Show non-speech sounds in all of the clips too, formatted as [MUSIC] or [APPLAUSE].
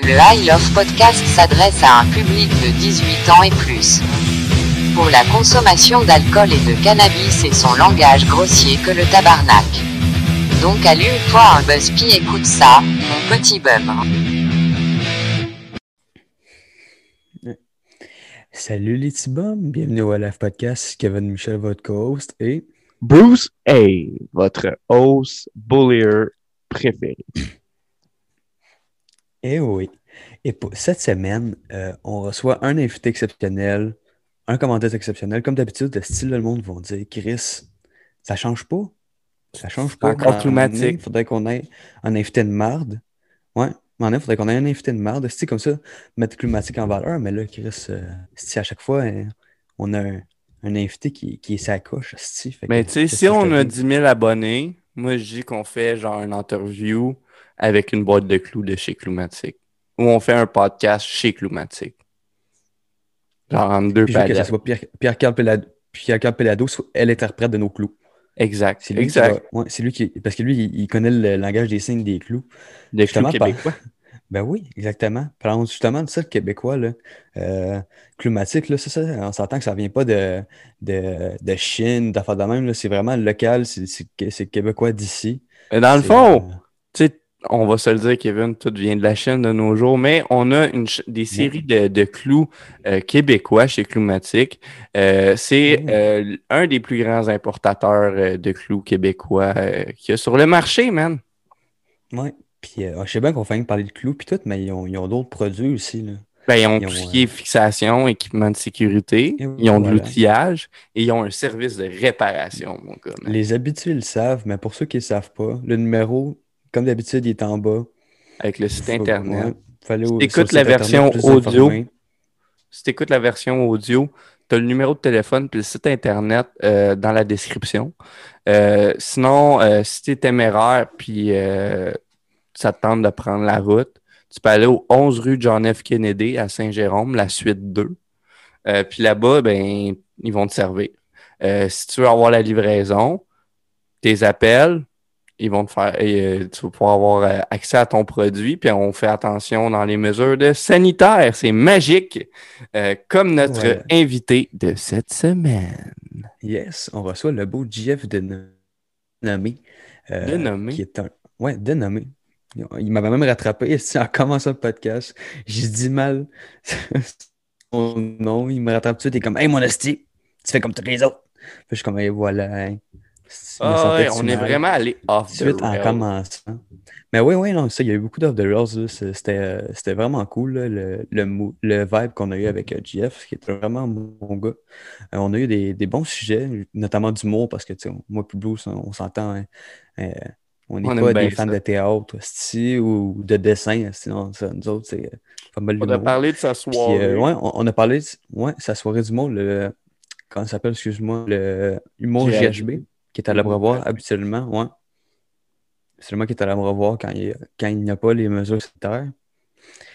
Le I Love Podcast s'adresse à un public de 18 ans et plus. Pour la consommation d'alcool et de cannabis et son langage grossier que le tabarnak. Donc allume-toi un buzzpi écoute ça, mon petit bum. Salut les petits bums, bienvenue au Live Podcast, Kevin Michel, votre co-host, et Bruce A, votre host bullier préféré. Et oui. Et pour cette semaine, euh, on reçoit un invité exceptionnel, un commentaire exceptionnel. Comme d'habitude, le style le monde vont dire Chris, ça change pas? Ça change pas. Encore climatique. Il faudrait qu'on ait un invité de marde. Ouais. Mais il faudrait qu'on ait un invité de marde. C'est comme ça, mettre climatique en valeur. Mais là, Chris, euh, si à chaque fois, hein, on a un, un invité qui, qui est sa coche. Mais tu sais, si on a 10 000 abonnés, moi, je dis qu'on fait genre une interview avec une boîte de clous de chez Cloumatique. Ou on fait un podcast chez Cloumatique. Genre en deux Puis que soit Pierre, Pierre, Carl Pelado, Pierre Carl Pelado soit l'interprète de nos clous. Exact. C'est lui, exact. Qui va- ouais, c'est lui qui. Parce que lui, il, il connaît le langage des signes des clous. Des Justement, clous par- québécois. [LAUGHS] Ben oui, exactement. Parlons justement de ça, le québécois, là. Euh, climatique, là, c'est ça. On s'entend que ça vient pas de, de, de Chine, d'affaires de même, là. C'est vraiment local, c'est, c'est, c'est québécois d'ici. Mais dans le fond, euh, on va se le dire, Kevin, tout vient de la Chine de nos jours, mais on a une, des séries de, de clous euh, québécois chez Cloumatique. Euh, c'est euh, un des plus grands importateurs de clous québécois qu'il y a sur le marché, man. ouais. Puis, euh, je sais bien qu'on fait rien parler de clous puis tout, mais ils ont, d'autres produits aussi, là. Ben, ils ont Ils tout ce qui est fixation, équipement de sécurité, ils ont de l'outillage et ils ont un service de réparation, mon gars. man. Les habitués le savent, mais pour ceux qui ne le savent pas, le numéro, comme d'habitude, il est en bas. Avec le site Internet. ouais, Si t'écoutes la Internet version audio. Si tu écoutes la version audio, tu as le numéro de téléphone puis le site internet euh, dans la description. Euh, sinon, euh, si tu es téméraire puis ça te tente de prendre la route, tu peux aller au 11 rue John F. Kennedy à Saint-Jérôme, la suite 2. Euh, puis là-bas, ben, ils vont te servir. Si tu veux avoir la livraison, tes appels, ils vont te faire, euh, tu vas pouvoir avoir euh, accès à ton produit, puis on fait attention dans les mesures de sanitaire. C'est magique. Euh, comme notre Ouais. invité de cette semaine. Yes, on reçoit le beau GF de nommé. euh, Dénommé? Qui est un. Ouais, dénommé. Il m'avait même rattrapé en commençant le podcast. J'ai dit mal [LAUGHS] son nom. Il me rattrape tout de suite. Il est comme Hey, mon hostie, tu fais comme tous les autres. Puis je suis comme Hey, voilà. hein. Ah ouais, on est vraiment allé off the Suite en commençant. Mais oui, oui, non, ça, il y a eu beaucoup d'off the rails. C'était euh, c'était vraiment cool, là, le, le, mou- le vibe qu'on a eu avec euh, GF, qui est vraiment mon gars. Euh, on a eu des, des bons sujets, notamment d'humour, parce que, tu sais, moi, plus blues, on, on s'entend, hein, euh, on n'est pas des fans ça. de théâtre, esti, ou de dessin, sinon, ça, nous autres, c'est euh, pas mal On a parlé de sa Puis, soirée. euh, ouais, on, on a parlé, de, ouais, sa soirée d'humour, le, comment ça s'appelle, excuse-moi, le humour GHB. GHB, qui est à l'abreuvoir habituellement, ouais. Seulement qui est à l'abreuvoir quand il quand il n'y a pas les mesures sanitaires.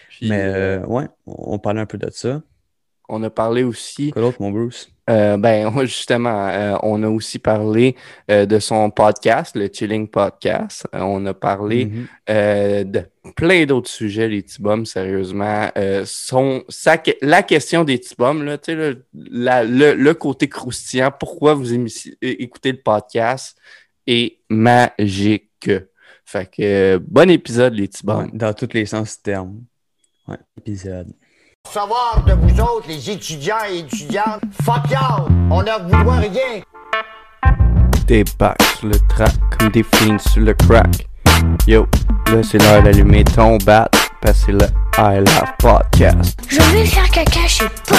Puis, Mais euh, euh, ouais, on, on parlait un peu de ça. on a parlé aussi Quoi d'autre, mon Bruce? Euh, ben, [LAUGHS] justement, euh, on a aussi parlé euh, de son podcast, le Chilling Podcast. On a parlé Mhm. euh, de plein d'autres sujets, les bums, sérieusement. Son, sa la question des bums, là, la- le, le côté croustillant, pourquoi vous écoutez le podcast est magique. Fait que bon épisode, les. Ouais, dans tous les sens du terme. Ouais, épisode. Savoir de vous autres, les étudiants et étudiantes, fuck y'all, on ne vous rien. Des bacs sur le track comme des fiends sur le crack. Yo, là c'est l'heure d'allumer ton bat, parce que c'est le I Love Podcast. Je vais faire caca chez Paul.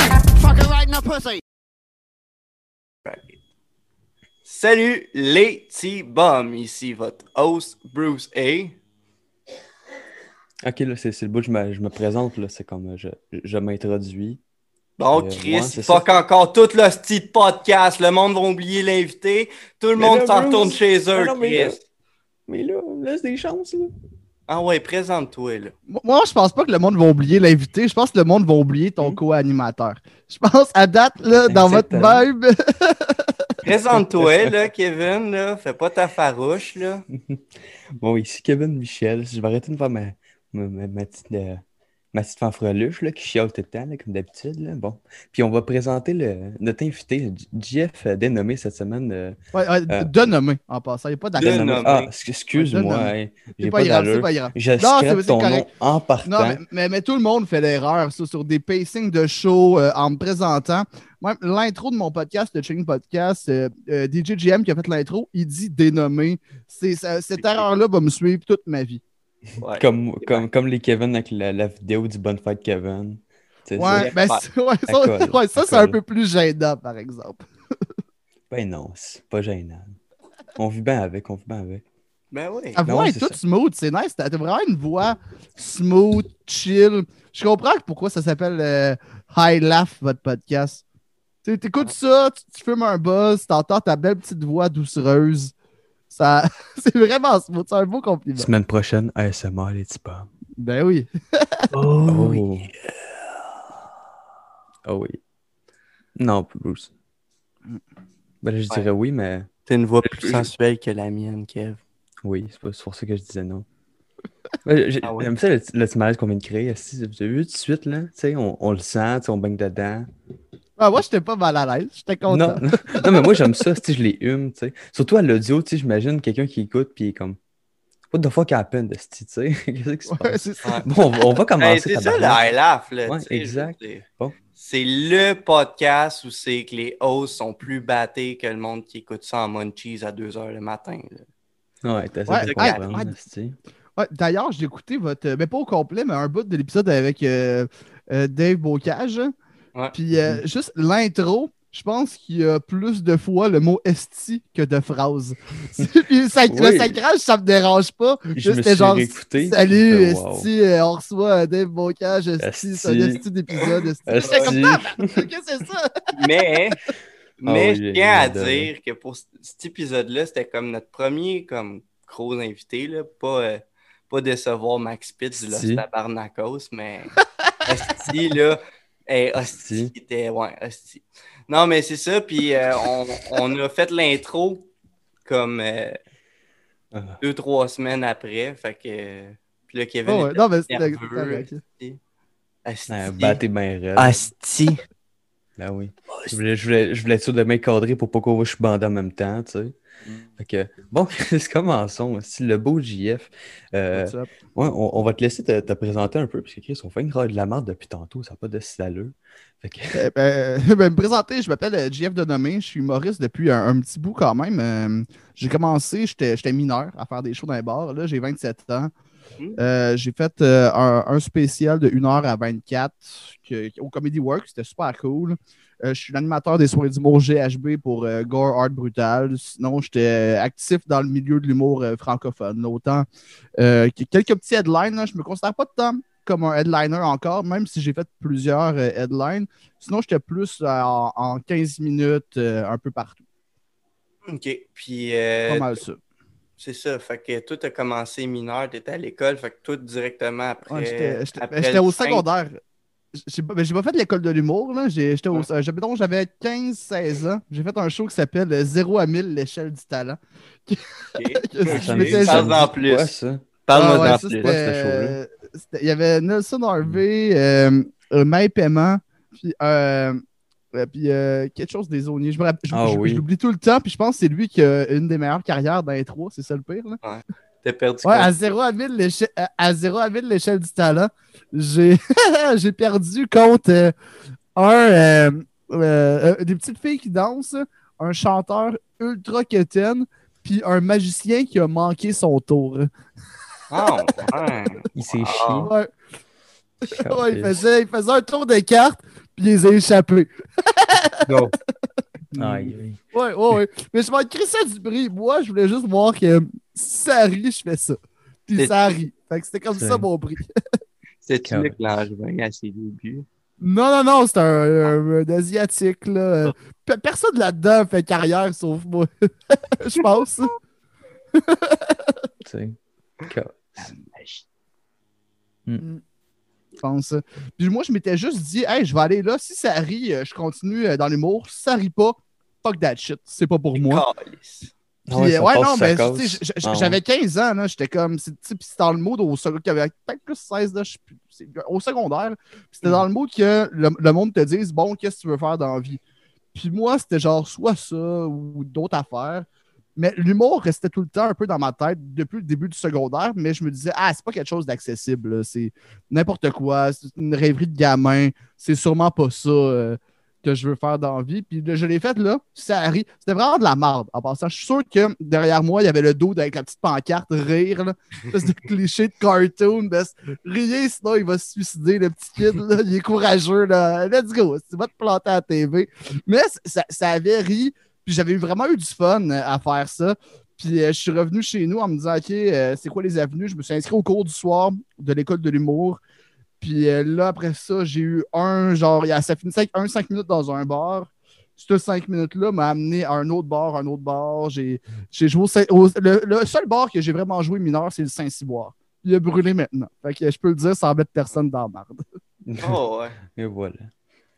Salut les petits bums, ici votre host Bruce A. Ok, là, c'est c'est le bout que je me, je me présente, là. C'est comme euh, je, je m'introduis. Bon, Euh, Chris, ouais, c'est fuck encore tout le style podcast. Le monde va oublier l'invité. Tout le Mais monde s'en retourne chez eux, mais non, mais là- Chris. Mais là, laisse des chances, là. Ah ouais, présente-toi, là. Moi, je pense pas que le monde va oublier l'invité. Je pense que le monde va oublier ton Mm. co-animateur. Je pense, à date, là, dans votre vibe, [LAUGHS] Présente-toi, là, Kevin, là. Fais pas ta farouche, là. [LAUGHS] Bon, ici Kevin Michel. Je vais arrêter de faire ma, ma, ma- ma petite, euh, ma petite fanfreluche là, qui chiale tout le temps, là, comme d'habitude. là. Bon. Puis on va présenter le, notre invité, Jeff, euh, dénommé cette semaine. euh, Ouais, ouais, Euh. de nommer en passant. Il n'y a pas nommer. Ah, ex- excuse-moi. dénommé. hein, C'est J'ai pas pas grave, c'est pas grave. Je Non, ton correct. nom en partant. Non, mais, mais, mais tout le monde fait l'erreur, sur des pacings de show euh, en me présentant. Moi, l'intro de mon podcast, le Chilling Podcast, euh, euh, DJ GM qui a fait l'intro, il dit dénommé. C'est, ça- cette erreur-là va me suivre toute ma vie. Ouais. Comme, comme, comme les Kevin avec la, la vidéo du Bonne Fête Kevin. Sais, Ouais, ça- ben, Ouais. ça, [LAUGHS] ouais, ça, c'est un peu plus gênant, par exemple. [LAUGHS] Ben non, c'est pas gênant. On vit bien avec, on vit bien avec. Ben oui. Ta Ben voix est toute smooth, c'est nice. T'as vraiment une voix smooth, chill. Je comprends pourquoi ça s'appelle euh, High Laugh, votre podcast. Tu sais, t'écoutes ça, tu, tu fumes un buzz, t'entends ta belle petite voix doucereuse. Ça, [LAUGHS] c'est vraiment smooth, c'est un beau compliment. Semaine prochaine, ASMR, les petits pommes. Ben oui. [LAUGHS] Oh, Oh oui. Non, Bruce. Ben là, je Ouais. dirais oui, mais T'as une voix plus sensuelle que la mienne, Kev. oui, c'est pas- c'est pour ça que je disais non. J'ai- Ah? J'aime ça le, le petit malaise qu'on vient de créer. Vous avez vu tout de suite, là, tu sais, on, on le sent, on baigne dedans. Ah, moi, j'étais pas mal à l'aise. J'étais content. Non, non, non, mais moi j'aime ça, sais, je les hume, tu sais. Surtout à l'audio, tu sais, j'imagine quelqu'un qui écoute puis il est comme What the fuck happened, tu sais? [LAUGHS] Qu'est-ce qui se passe? c'est ça. Ouais. Bon, on va, on va commencer. c'est ça le high laugh, là. Ouais, exact. Bon. C'est le podcast où c'est que les hosts sont plus battés que le monde qui écoute ça en munchies à 2 h le matin. là. Ouais, t'as Ouais. Ouais, D'ailleurs, j'ai écouté votre. Mais pas au complet, mais un bout de l'épisode avec euh, euh, Dave Bocage. Ouais. Puis euh, juste l'intro, je pense qu'il y a plus de fois le mot esti que de phrases. [LAUGHS] Puis ça, Le Oui. sacrage, ça me dérange pas. Je Juste, me c'était suis genre réécouté, Salut, puis wow. esti, euh, on reçoit euh, Dave Bocage, esti, c'est un Esti. esti d'épisode. esti. Esti. J'étais comme ça, qu'est-ce que c'est ça? [LAUGHS] Mais, mais oui, je tiens à dire que pour cet épisode-là, c'était comme notre premier comme gros invité, là, pas, euh, pas décevoir Max Pitts du Los Asti. Tabarnakos, mais [LAUGHS] Asti, là, hey, Asti, Asti. était, ouais, Asti. Non, mais c'est ça, puis euh, on, on a fait l'intro comme euh, Ah. deux, trois semaines après, fait que, puis là, Kevin Oh, ouais, était non, mais c'était nerveux, correct. Asti. Ouais, battez bien raide. Asti. Ben oui. Je voulais, je, voulais, je voulais être sûr de m'encadrer pour pas qu'on voit que je suis bandé en même temps, tu sais. Mm. Fait que, bon, [LAUGHS] commençons. Le beau JF, euh, ouais, on, on va te laisser te, te présenter un peu, parce que Chris, on fait une de la merde depuis tantôt, ça n'a pas de que, Eh ben, [LAUGHS] ben, me présenter, je m'appelle euh, JF Denomé, je suis humoriste depuis un, un petit bout quand même. Euh, j'ai commencé, j'étais j'étais mineur à faire des shows dans les bars. Là, j'ai 27 ans. Mm. Euh, j'ai fait euh, un, un spécial de 1h à 24 que- au Comedy Works, c'était super cool. Euh, je suis l'animateur des soirées d'humour GHB pour Gore Art Brutal. Sinon, j'étais actif dans le milieu de l'humour francophone. Autant que- quelques petits headlines, là, je me considère pas tant comme un headliner encore, même si j'ai fait plusieurs headlines. Sinon, j'étais plus en, en 15 minutes un peu partout. OK. Puis, Pas mal ça. C'est ça. Fait que toi, t'as commencé mineur, t'étais à l'école. Fait que toi, directement après. Ouais, j'étais- ben, au secondaire. J'ai pas, ben, j'ai pas fait l'école de l'humour. là. J'étais Ouais. euh, j'avais donc, j'avais 15-16 ans. J'ai fait un show qui s'appelle euh, 0 à 1000, l'échelle du talent. [LAUGHS] Parle-en dit plus. ça? Parle-moi Ah ouais, d'en ça, plus. Il y avait Nelson Harvey, euh, euh, Paiement, puis, euh, euh, puis euh, quelque chose des Zoniers. Je me rappelle- je- Ah je- oui. je l'oublie tout le temps, puis je pense que c'est lui qui a une des meilleures carrières dans les trois, c'est ça le pire. Là. T'as perdu Ouais, quoi? à 0 à 1000 l'échelle, à- à 0 à 1000 l'échelle du talent, j'ai [LAUGHS] j'ai perdu contre euh, un euh, des petites filles qui dansent, un chanteur ultra quétaine, puis un magicien qui a manqué son tour. Ouais. Il s'est Ah. chié. Ouais. [LAUGHS] Ouais, il, faisait, il faisait un tour de cartes, puis il les a échappés. [LAUGHS] Aïe, aïe. Ouais, ouais, ouais. Mais je m'en crissais du bruit. Moi, je voulais juste voir que si ça rit, je fais ça. Puis ça rit. Fait que c'était comme ça mon prix. Correct. Luc Langevin à ses débuts? Non, non, non, c'est un, un- un Asiatique, là. Pe- Personne là-dedans fait carrière sauf moi. [LAUGHS] je pense. [LAUGHS] pense. Puis moi, je m'étais juste dit, hey, je vais aller là. Si ça rit, euh, je continue euh, dans l'humour. Si ça rit pas, fuck that shit. C'est pas pour moi. Puis, ouais, euh, ouais, non, mais Ah j'avais 15 ans, là, j'étais comme, c'était dans le mode au secondaire, qu'il y avait peut-être plus 16, là, je sais plus, c'est- au secondaire, c'était Mm. dans le mode que le, le monde te dise, bon, qu'est-ce que tu veux faire dans la vie? Puis moi, c'était genre soit ça ou d'autres affaires. Mais l'humour restait tout le temps un peu dans ma tête depuis le début du secondaire, mais je me disais, ah, c'est pas quelque chose d'accessible, c'est n'importe quoi, c'est une rêverie de gamin, c'est sûrement pas ça euh, que je veux faire dans vie. Puis je l'ai fait là, ça arrive. C'était vraiment de la merde. En passant, je suis sûr que derrière moi, il y avait le dos avec la petite pancarte, rire, là, espèce [LAUGHS] cliché de cartoon, riez, sinon il va se suicider, le petit kid, là, il est courageux, là. Let's go, tu vas te planter à la TV. Mais ça, ça avait ri, puis j'avais vraiment eu du fun euh, à faire ça. Puis euh, je suis revenu chez nous en me disant, OK, euh, c'est quoi les avenues? Je me suis inscrit au cours du soir de l'école de l'humour. Puis euh, là, après ça, j'ai eu un, genre, il y a- ça finissait avec un 5 minutes dans un bar. Ce 5 minutes-là m'a amené à un autre bar, un autre bar. J'ai joué au, Saint- au- le, le seul bar que j'ai vraiment joué mineur, c'est le Saint-Cyboire. Il a brûlé maintenant. Fait que je peux le dire sans mettre personne dans la marde. Oh, ouais. Et voilà.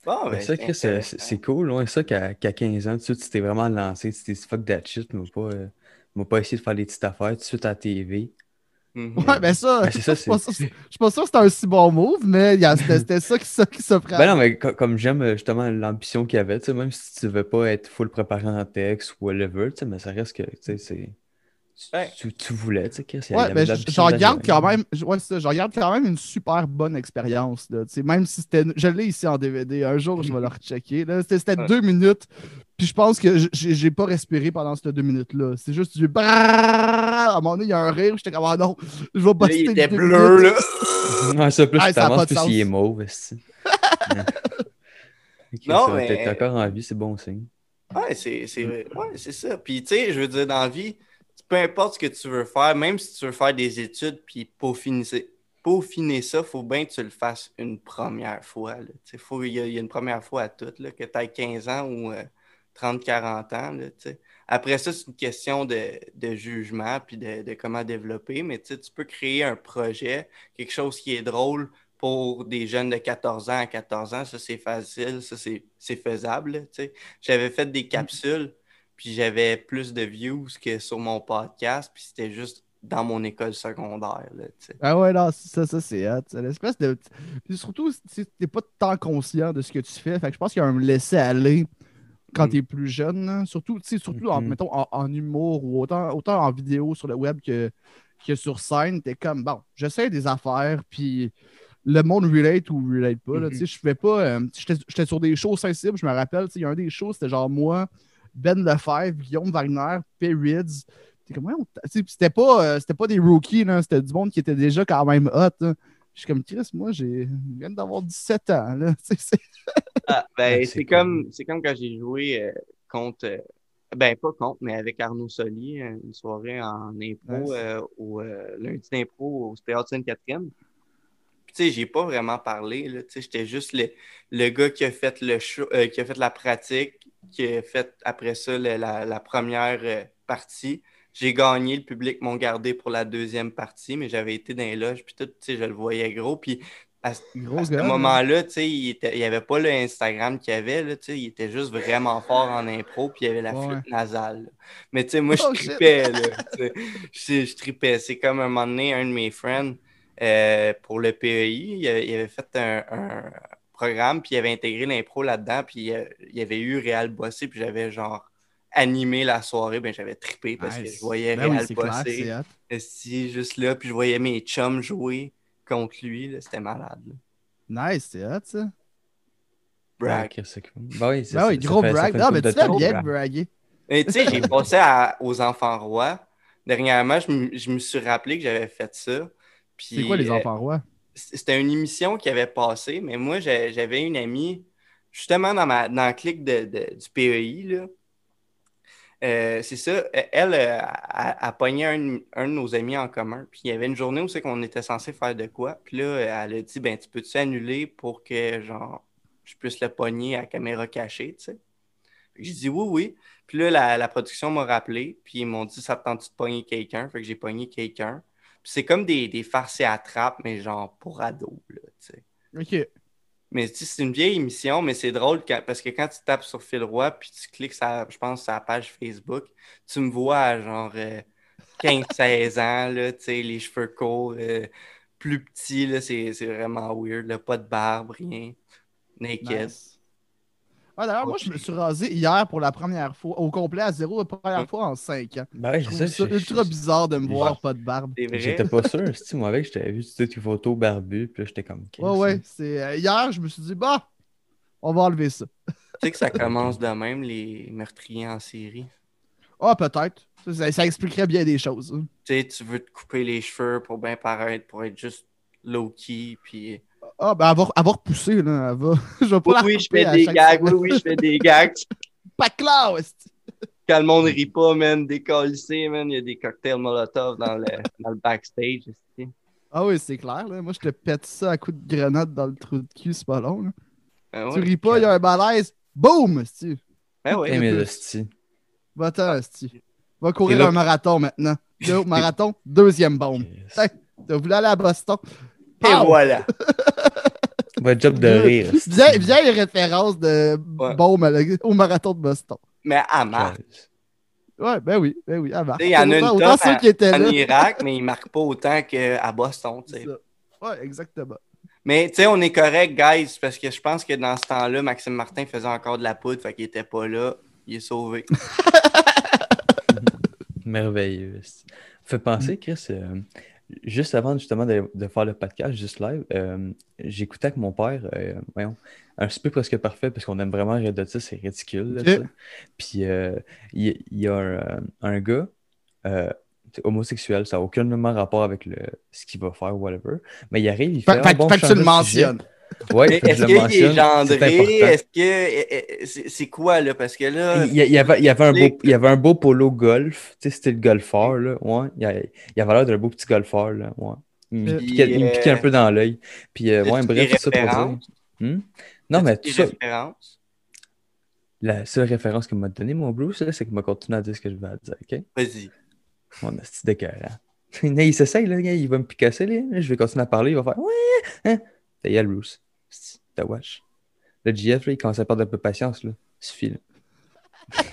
Bon, Mais ben, ça, Chris, c'est intéressant. c'est cool. Ouais, ça, qu'à qu'à 15 ans, tu t'es vraiment lancé. Tu t'es dit, fuck that shit. M'a pas, euh, m'a pas essayé de faire des petites affaires tout de suite à la TV. Mhm. Ouais, ben ça, Ben, c'est ça, je suis pas c'est- sûr- je suis pas sûr que c'était un si bon move, mais il y a- c'était c'était ça qui, ça qui s'offrait. à Ben non, mais co- comme j'aime euh, justement l'ambition qu'il y avait, tu sais, même si tu veux pas être full préparé en texte ou whatever, tu sais, mais ça reste que, tu sais, c'est. Tu- Ouais. Tu, tu voulais, tu sais, y Ouais, ben, de je- l'ambition j'en garde derrière. quand même, je- ouais, c'est ça, j'en garde quand même une super bonne expérience. là, tu sais, Même si c'était. Je l'ai ici en DVD. Un jour, je vais le rechecker. là. C'était Ouais. deux minutes. Puis je pense que j'ai pas respiré pendant ces deux minutes-là. C'est juste du. À un moment donné, il y a un rire. J'étais comme, ah non, je vais buster il était bleu, minutes. là. Ouais, ça, plus tu ça pas plus il est mauve, esti. Ouais. Ok, Non, mais- T'es encore en vie, c'est bon signe. Ouais, c'est c'est vrai. Ouais, c'est ça. Puis, tu sais, je veux dire, dans la vie, peu importe ce que tu veux faire, même si tu veux faire des études puis peaufiner, peaufiner ça, il faut bien que tu le fasses une première fois. Il y, a- il y a une première fois à tout, là, que tu aies 15 ans ou euh, 30-40 ans. là, tu sais. Après ça, c'est une question de, de jugement puis de, de comment développer, mais tu peux créer un projet, quelque chose qui est drôle pour des jeunes de 14 ans à 14 ans. Ça, c'est facile, ça, c'est faisable. J'avais fait des capsules, puis j'avais plus de views que sur mon podcast, puis c'était juste dans mon école secondaire. Là. Ah ouais, non, ça, ça c'est l'espèce de. Puis surtout, tu n'es pas tant conscient de ce que tu fais. Fait que je pense qu'il y a un laisser-aller quand Mm. tu es plus jeune. Surtout, en, Mhm. mettons, en, en humour ou autant, autant en vidéo sur le web que, que sur scène. Tu es comme, bon, j'essaie des affaires, puis le monde relate ou relate pas. Tu sais, Je fais pas. euh, J'étais sur des shows sensibles, je me rappelle. tu sais, Il y a un des shows, c'était genre moi, Ben Lefebvre, Guillaume Wagner, Perrids. C'était pas, euh, c'était pas des rookies, c'était du monde qui était déjà quand même hot. là. Je suis comme Chris, moi, j'ai je viens d'avoir 17 ans. Là. [LAUGHS] C'est- Ah, ben, Ouais, c'est comme, c'est comme quand j'ai joué euh, contre, euh, ben pas contre, mais avec Arnaud Soli, une soirée en impro, Ouais. euh, au euh, lundi d'impro au Théâtre Sainte-Catherine. Tu sais, j'ai pas vraiment parlé, là, tu sais, j'étais juste le, le gars qui a fait le show, euh, qui a fait la pratique, qui a fait après ça le- la, la première euh, partie. J'ai gagné, le public m'ont gardé pour la deuxième partie, mais j'avais été dans les loges, puis tout, je le voyais gros, puis à, ce moment-là, il n'y avait pas le Instagram qu'il y avait, là, il était juste vraiment fort en impro, puis il y avait la Ouais. flûte nasale. là. Mais moi, je Oh, tripais, je, je tripais. C'est comme un moment donné, un de mes friends, euh, pour le PEI, il avait, il avait fait un, un programme, puis il avait intégré l'impro là-dedans, puis euh, il y avait eu Réal Bossé, puis j'avais genre animé la soirée, ben j'avais trippé parce que je voyais Ben oui, Réal clair, Bossé. Esti, juste là, puis je voyais mes chums jouer contre lui, c'était malade. là. Nice, c'est hot, ça. Brag. Cool. Ben oui, c'est Ben oui, gros brag. Non, mais tu fais temps. bien de brag. braguer. Et tu sais, j'ai [LAUGHS] passé à- aux enfants rois. Dernièrement, je, me- je me suis rappelé que j'avais fait ça. Puis, C'est quoi les euh, enfants rois? C'était une émission qui avait passé, mais moi, j'avais une amie, justement dans, ma, dans le clic de, du PEI, là. Euh, c'est ça, elle euh, a, pogné un, de nos amis en commun. Puis il y avait une journée où c'est qu'on était censé faire de quoi. Puis là, elle a dit ben tu peux-tu annuler pour que genre je puisse le pogner à caméra cachée, tu sais? J'ai dit oui, oui. Puis là, la, la production m'a rappelé, puis ils m'ont dit ça te tente de pogner quelqu'un? Fait que j'ai pogné quelqu'un. C'est comme des, des farces et attrapes, mais genre pour ados, là, tu sais. Ok. Mais tu sais, c'est une vieille émission, mais c'est drôle quand- parce que quand tu tapes sur Phil Roy puis tu cliques, sur, je pense, sur la page Facebook, tu me vois à genre euh, 15-16 ans, là, tu sais, les cheveux courts, euh, plus petits, là, c'est c'est vraiment weird, là, pas de barbe, rien. Naked. Nice. Ouais, D'ailleurs, moi, je me suis rasé hier pour la première fois, au complet à zéro, la première fois en 5 ans. Ben c'est ça. ultra bizarre de me voir pas de barbe. J'étais pas sûr. Si moi avec, je t'avais vu toutes tes photos barbues, puis là, j'étais comme. Ouais, ouais. C'est... euh, hier, je me suis dit, bah, on va enlever ça. Tu sais que ça commence de même, les meurtriers en série. Ah, peut-être. Ça, ça- ça expliquerait bien des choses. hein. Tu sais, tu veux te couper les cheveux pour bien paraître, pour être juste low-key, puis... Ah, ben, elle va, elle va repousser, là. Elle va... [LAUGHS] je vais pas Oui, la oui, je fais à des gags, oui, semaine. oui, je fais des gags. [LAUGHS] Pas clair, esti. Quand le monde rit pas, man, décalissé, man, il y a des cocktails Molotov dans le, [LAUGHS] dans le backstage. esti. Ah oui, c'est clair, là. Moi, je te pète ça à coups de grenade dans le trou de cul, c'est pas long, là. Ben Tu ouais. ris pas, il y a un malaise. Boum, esti. Ben ouais. Eh, mais plus. hostie. Va-t'en, esti. Va courir là- un marathon maintenant. Là, marathon, deuxième bombe. Yes. Hey, T'as voulu aller à Boston? Et voilà. Ouais, job de rire. [LAUGHS] Vieille, vieille référence de Ouais. à la- au marathon de Boston. Mais à marque. Ouais, ben oui, ben oui, à sais, Il y en a une Autant, ceux qui étaient en là. Irak, [LAUGHS] mais il marque pas autant qu'à Boston. Ouais, exactement. Mais tu sais, on est correct, guys, parce que je pense que dans ce temps-là, Maxime Martin faisait encore de la poudre, fait qu'il était pas là. Il est sauvé. [LAUGHS] Merveilleux. Fait penser, Chris, euh, juste avant justement de, de faire le podcast, juste live, euh, j'écoutais avec mon père, euh, voyons, un super presque parfait, parce qu'on aime vraiment de ça, c'est ridicule. là, ça. Puis euh, il y, a un, un gars homosexuel, ça n'a aucunement rapport avec le, ce qu'il va faire, whatever. Mais il arrive, il fait. Fait, fait- bon, fait que tu le mentionnes. Ouais, Est-ce qu'il est gendré? Est-ce que. eh, eh, C'est c'est quoi, là? Parce que là. Il y, avait, il y avait un beau, Explique. il y avait un beau polo golf, tu sais, c'était le golfeur, là, ouais. Il, y avait l'air d'un beau petit golfeur, là, ouais. Il me, Puis, piquait, il me piquait un euh, peu dans l'œil. Puis, euh, ouais, bref, tout ça pour dire. références? Hmm? Non, mais tout Des ça, références? la seule référence qu'il m'a donnée, mon Bruce, c'est qu'il m'a continué à dire ce que je vais dire, OK? Vas-y. Mon petit d'écœurant. Là, [LAUGHS] il s'essaye, là, il va me picasser, là. Je vais continuer à parler, il va faire Ouais, hein? T'as gueule, Bruce. C'est- T'as wesh. Le GF, là, il commence à perdre un peu de patience, là. Suffit, là. [LAUGHS]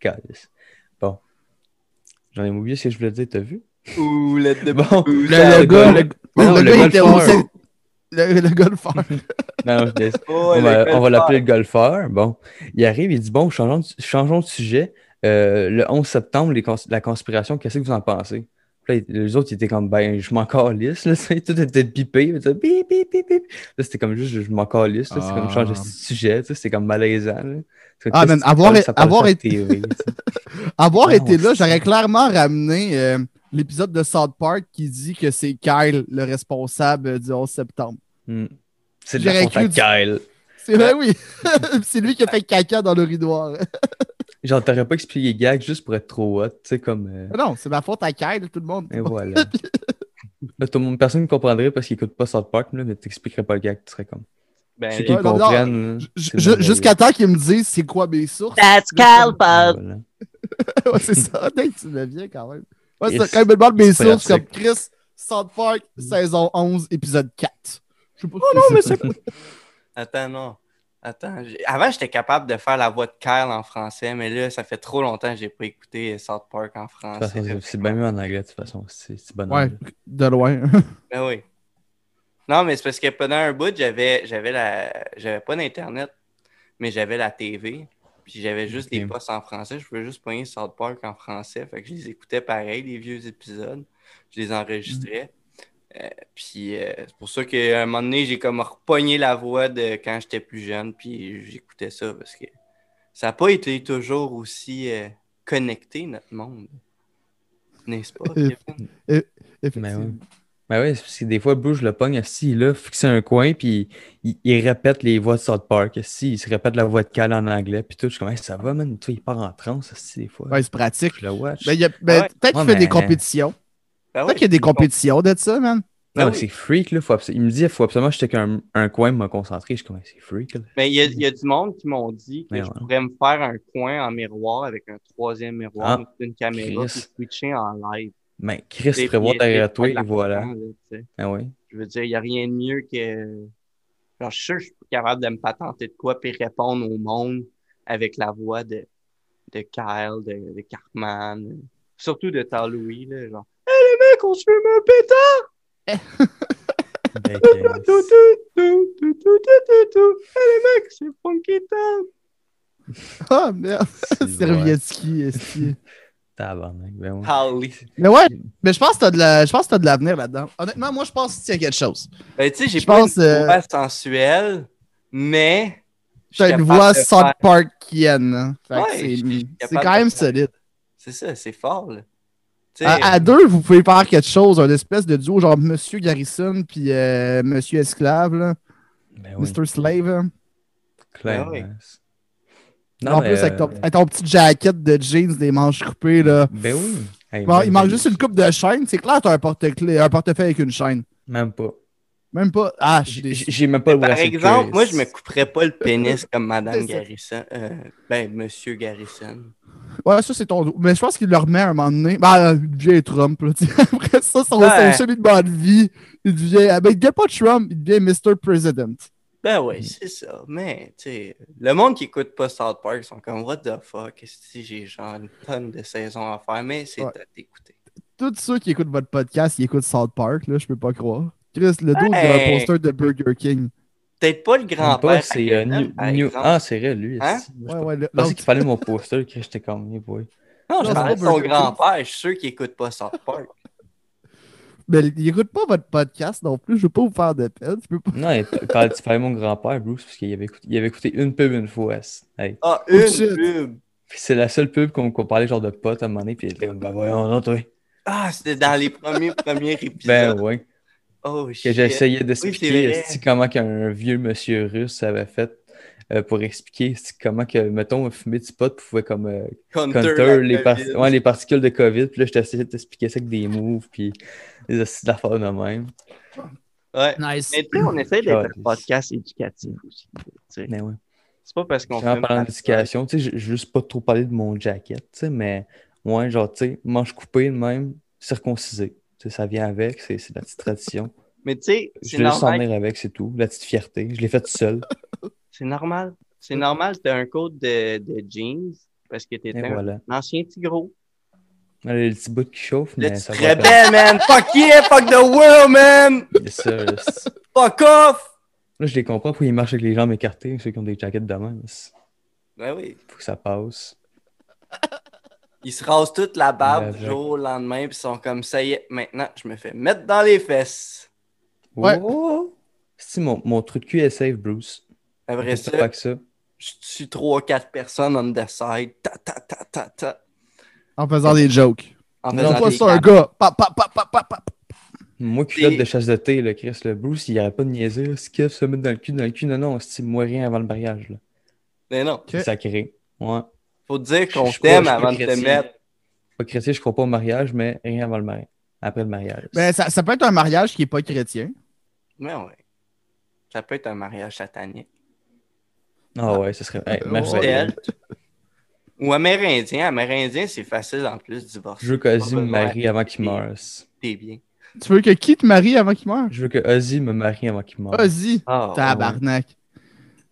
Calice. Bon. J'en ai oublié ce que je voulais dire, t'as vu? Ouh, the [LAUGHS] Bon. Le, le le gars, le, Non, le le gars, il était golfeur. Le, le. [LAUGHS] Non, je laisse. Oh, on le va, on va golfeur. l'appeler le golfeur. Bon, il arrive, il dit Bon, changeons de, changeons de sujet. Euh, le 11 septembre, les cons- la conspiration, qu'est-ce que vous en pensez? Puis là, les autres, ils étaient comme Ben, je m'en calisse. Là, [LAUGHS] tout était. Il disait, Bip, bip, bip, bip. Là, c'était comme juste, je m'en calisse. là, C'est comme Ah. changer de sujet. tu sais, C'était comme malaisant. là. Ah, tu [LAUGHS] avoir- avoir été-. Avoir Ah, été là, j'aurais clairement ramené euh, l'épisode de South Park qui dit que c'est Kyle le responsable du 11 septembre. Hmm. C'est de la Kyle. C'est vrai, oui. [LAUGHS] c'est lui qui a fait caca dans le rideau. Genre, t'aurais pas expliqué gag juste pour être trop hot. Tu sais, comme. euh, Non, c'est ma faute à Kyle, tout le monde. Et voilà. [LAUGHS] Là, tout le monde, personne ne comprendrait parce qu'il écoute pas South Park, là, mais t'expliquerais pas le gag, tu serais comme. Ben, Ceux qui non, là. Jusqu'à temps qu'ils me disent c'est quoi mes sources. That's Voilà. [LAUGHS] Ouais, c'est ça, dès que tu le viens quand même. Ouais, c'est quand ils me demandent mes C'est sources comme. Chris, South Park, saison 11, épisode 4. Je sais pas Oh non, mais c'est Attends, non. Attends. Avant, j'étais capable de faire la voix de Kyle en français, mais là, ça fait trop longtemps que j'ai pas écouté South Park en français. c'est- bien mieux en anglais, de toute façon. C'est bon. Ouais, de loin. [LAUGHS] Ben oui. Non, mais c'est parce que pendant un bout, j'avais j'avais la j'avais pas d'internet, mais j'avais la TV. Puis j'avais juste des Ok. postes en français. Je pouvais juste pogner South Park en français. Fait que je les écoutais pareil, les vieux épisodes. Je les enregistrais. Euh, puis euh, c'est pour ça qu'à un moment donné, j'ai comme repogné la voix de quand j'étais plus jeune. Puis j'écoutais ça parce que ça n'a pas été toujours aussi euh, connecté, notre monde. N'est-ce pas, Kevin? Mais. Ben ouais, c'est parce que des fois, Bruce, je le pogne assis, là, fixé un coin, puis il, il répète les voix de South Park. Assis, il se répète la voix de Cal en anglais, puis tout. Je suis comme, Hey, ça va, man? Tu il part en transe, assis, des fois. Ouais, c'est pratique. Je le watch. Ben, il y a- ben, Ouais. Peut-être qu'il Ouais, fait des compétitions. Ben Peut-être qu'il y a des compétitions de ça, man. non, ben mais oui. c'est freak, là. Faut Il me dit, il faut absolument que je check un, un coin me concentrer. Je suis comme, c'est freak, là. Mais il y, a- il y a du monde qui m'ont dit que Mais je ouais. pourrais me faire un coin en miroir avec un troisième miroir, Ah, une caméra, Chris. puis switcher en live. Ben, Chris, prévoit des- derrière toi, et voilà. là, tu. Ah oui. Je veux dire, il n'y a rien de mieux que Genre, je suis sûr que je suis capable de me patenter de quoi puis répondre au monde avec la voix de, de Kyle, de, de Cartman, surtout de Tal Louis, là, genre. Hey les mecs, on se fume un pétard! Tout, que- tout, tout, tout, tout, tout, tout, tout. Hey les mecs, c'est Funky Town! [LAUGHS] Ah, merde. Servietski, [LAUGHS] esti. [LAUGHS] Tabarnak, ben ouais. Holly. Mais ouais, mais je pense que t'as de la- je pense que t'as de l'avenir là-dedans. Honnêtement, moi, je pense qu'il y a quelque chose. Ben, tu sais, j'ai Je pas pense, une euh, voix sensuelle, mais. T'as une voix South Parkienne. hein. Fait que Ouais, c'est- quand même solide. C'est ça, c'est fort, là. À, à deux, vous pouvez faire quelque chose, un espèce de duo, genre Monsieur Garrison puis euh, Monsieur Esclave, là, Ben oui, Mr. Slave. hein. clairement. Ben en mais, plus, avec ton, euh, avec ton petit jacket de jeans, des manches coupées, là. Ben oui. Hey, Bon, ben, il manque juste une coupe de chaîne. C'est clair, t'as un porte-clés, un portefeuille avec une chaîne. Même pas. Même pas. Ah, je suis J'ai même pas le Par exemple, moi, je me couperais pas le [LAUGHS] pénis comme Madame. Garrison. Euh, ben, Monsieur Garrison. Ouais, ça, c'est ton. Mais je pense qu'il le remet à un moment donné. Ben, il devient Trump, là. [LAUGHS] Après ça, son, Ouais. son cheminement de vie, il devient. Ben, il devient pas Trump, il devient Mr. President. Ben ouais, c'est ça. Mais, tu sais, le monde qui écoute pas South Park sont comme, what the fuck, si j'ai genre une tonne de saisons à faire, mais c'est Ouais. à t'écouter. Tous ceux qui écoutent votre podcast, ils écoutent South Park, là, je peux pas croire. Chris, le dos, Hey. un poster de Burger King. Peut-être pas le grand-père. c'est euh, New- New-. Ah, c'est vrai, lui. Hein? Ouais, je ouais, le- pensais l'autre. qu'il fallait mon poster, que j'étais comme, boy. Non, je parlais de pas son grand-père. Je suis sûr qu'il écoute pas South Park. Mais il écoute pas votre podcast non plus, je veux pas vous faire de peine. Tu peux pas. Non, il parlait il fallait mon grand-père, Bruce, parce qu'il avait, écouté- avait écouté une pub une fois. Hey. Ah, Oh, une shit. pub. Puis c'est la seule pub qu'on qu'on parlait genre de potes à un moment donné, puis il était comme, ben voyons, non, toi. Ah, c'était dans les premiers, premiers épisodes. Ben ouais. Oh, Que j'essayais d'expliquer comment qu'un vieux monsieur russe avait fait euh, pour expliquer comment que, mettons, fumer du pot pouvait comme euh, Counter, les, par- ouais, les particules de COVID. Puis là, je t'essayais de t'expliquer ça avec des moves, puis des astuces d'affaires de même. Ouais. Nice. Mais tu sais, on essaie d'être Ouais. un podcast éducatif aussi. Mais ouais. C'est pas parce qu'on En fume parlant d'éducation, tu sais, je juste pas trop parler de mon jacket, tu sais, mais ouais, genre, tu sais, manche coupée de même, circoncisé. Tu sais, ça vient avec, c'est la petite tradition. Mais tu sais, Je c'est voulais juste en normal. venir avec, c'est tout. La petite fierté. Je l'ai faite seul. [LAUGHS] C'est normal. C'est normal, t'as un code de, de jeans parce que t'étais un, voilà. un ancien petit gros. Le petit bout qui chauffe, mais ça va. man! Fuck yeah! Fuck the world, man! Ça, Fuck off! Là, je les comprends pourquoi ils marchent avec les jambes écartées, ceux qui ont des jackets de. Il Ben oui. faut que ça passe. Ils se rasent toute la barbe du jour au lendemain, puis ils sont comme ça y est, maintenant, je me fais mettre dans les fesses. Ouais. Oh! C'est mon, mon truc de cul est safe, Bruce. Après Pas ça, pas que ça. je tue 3-4 personnes on the side. Ta ta ta ta ta. En faisant des jokes. En Non, faisant pas des ça, un gars. Pa, pa, pa, pa, pa, pa. Moi, culotte Et- de chasse de thé, là, Chris, le Bruce, il arrête pas de niaiser. Ce qu'il se mettre dans le cul, dans le cul. Non, non, c'est moi rien avant le mariage. Là. Mais non. C'est sacré. Ouais. Faut te dire qu'on t'aime avant de te mettre. Pas chrétien, je crois pas au mariage, mais rien avant le mariage. Après le mariage. Ben, ça, ça peut être un mariage qui est pas chrétien. Mais ouais. Ça peut être un mariage satanique. Ah ouais, ce serait. Hey, Oh. Ou amérindien. Amérindien, c'est facile en plus, divorcer. Je veux qu'Ozzy me marie avant qu'il meure. T'es bien. Tu veux que qui te marie avant qu'il meure? Je veux que Ozzy me marie avant qu'il meure. Ozzy. Ah, Tabarnak.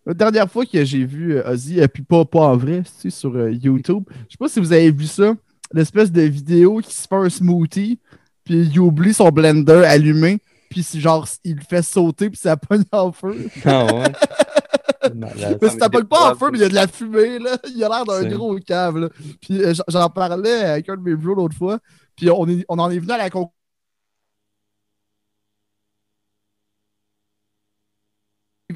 La dernière fois que j'ai vu euh, Ozzy, et puis pas, pas en vrai, tu sais, sur euh, YouTube, je sais pas si vous avez vu ça, l'espèce de vidéo qui se fait un smoothie, puis il oublie son blender allumé, puis genre, il le fait sauter, puis ça pogne en feu. Ah ouais. [LAUGHS] Mais pogne des pas en feu, mais il y a de la fumée, là. Il a l'air d'un gros cave, là. Puis euh, j'en- j'en parlais avec un de mes bros l'autre fois, puis on, est, on en est venu à la conclusion.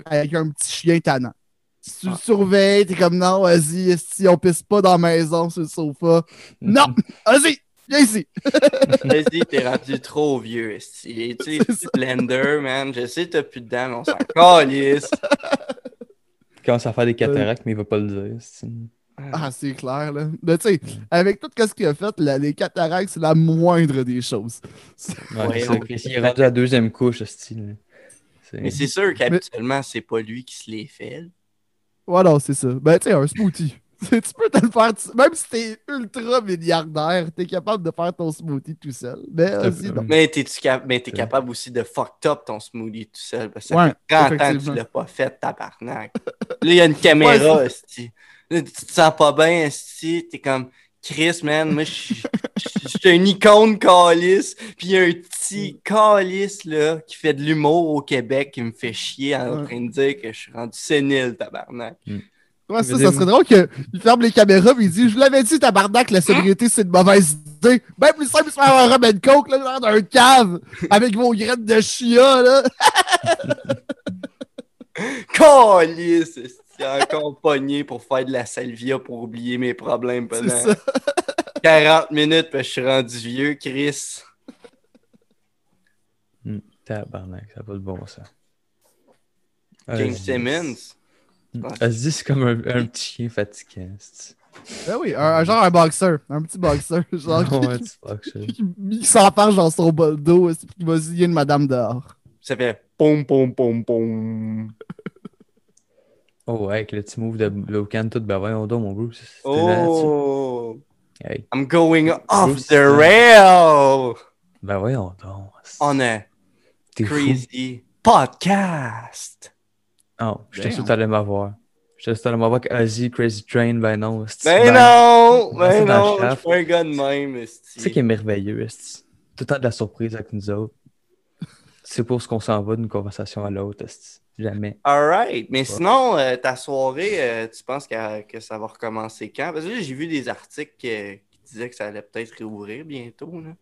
Avec un petit chien tannant. Si tu le Ah. surveilles, t'es comme non, vas-y, si on pisse pas dans la maison sur le sofa. Non! Vas-y! Viens ici! [LAUGHS] Vas-y, t'es rendu trop vieux. esti. Tu sais. Blender, man. Je sais que t'as plus de dents, mais on s'en calisse. [LAUGHS] Il commence à faire des cataractes, mais il va pas le dire. Ah, c'est clair, là. Mais tu sais, avec tout ce qu'il a fait, la- les cataractes, c'est la moindre des choses. Ouais, Ouais, c'est rendu à la deuxième couche, style. Mais c'est sûr qu'habituellement, c'est pas lui qui se les fait. là. Voilà, c'est ça. Ben, tu sais, un smoothie. [LAUGHS] Tu peux te le faire, tu- même si t'es ultra milliardaire, t'es capable de faire ton smoothie tout seul. Mais aussi, non. Mais cap- t'es Ouais. capable aussi de fucked up ton smoothie tout seul. Parce que ça Ouais, fait 30 ans que tu l'as pas fait, tabarnak. Là, il y a une caméra. Là, tu te sens pas bien, esti. T'es comme Chris, man. Moi, je suis- une icône calice. Puis il y a un petit calice, là, qui fait de l'humour au Québec qui me fait chier en Ouais. train de dire que je suis rendu sénile, tabarnak. Ouais, ça, serait drôle qu'il ferme les caméras et il dit Je l'avais dit, tabarnak, la sobriété, c'est une mauvaise idée. Même plus simple, c'est faire un rum and coke, là, dans un cave, avec vos graines de chia, là. [LAUGHS] [LAUGHS] Calice, esti. Encore pogné pour faire de la salvia pour oublier mes problèmes C'est pendant ça. [LAUGHS] 40 minutes parce que je suis rendu vieux, Chris. Hmm, Tabarnak, ça n'a pas de bon sens. James. Simmons. Hmm. Ozzy, c'est comme un, un petit chien fatiguant. c'est- Ben oui, un, un genre un boxeur, un petit boxeur, [LAUGHS] genre qui, ça. qui, qui s'enfarge dans son bol d'eau, et qui va ziller une madame dehors. Ça fait pom pom pom pom. Oh, ouais, avec le petit move de Locan, tout, ben voyons donc, mon Bruce. Oh, Hey, I'm going off Bruce, the euh, rail ben voyons donc. on a fou. crazy podcast. Oh, je Damn. sûr que t'allais m'avoir. Je sûr que t'allais m'avoir avec Ozzy, Crazy Train, ben non. esti, Ben non, ben, ben c'est non, je suis pas un gars de même. Tu sais qui est merveilleux. Tout le temps de la surprise avec nous autres. C'est pour ce qu'on s'en va d'une conversation à l'autre. Jamais? Alright, mais sinon, euh, ta soirée, euh, tu penses que, que ça va recommencer quand? Parce que là, j'ai vu des articles qui disaient que ça allait peut-être réouvrir bientôt. Là.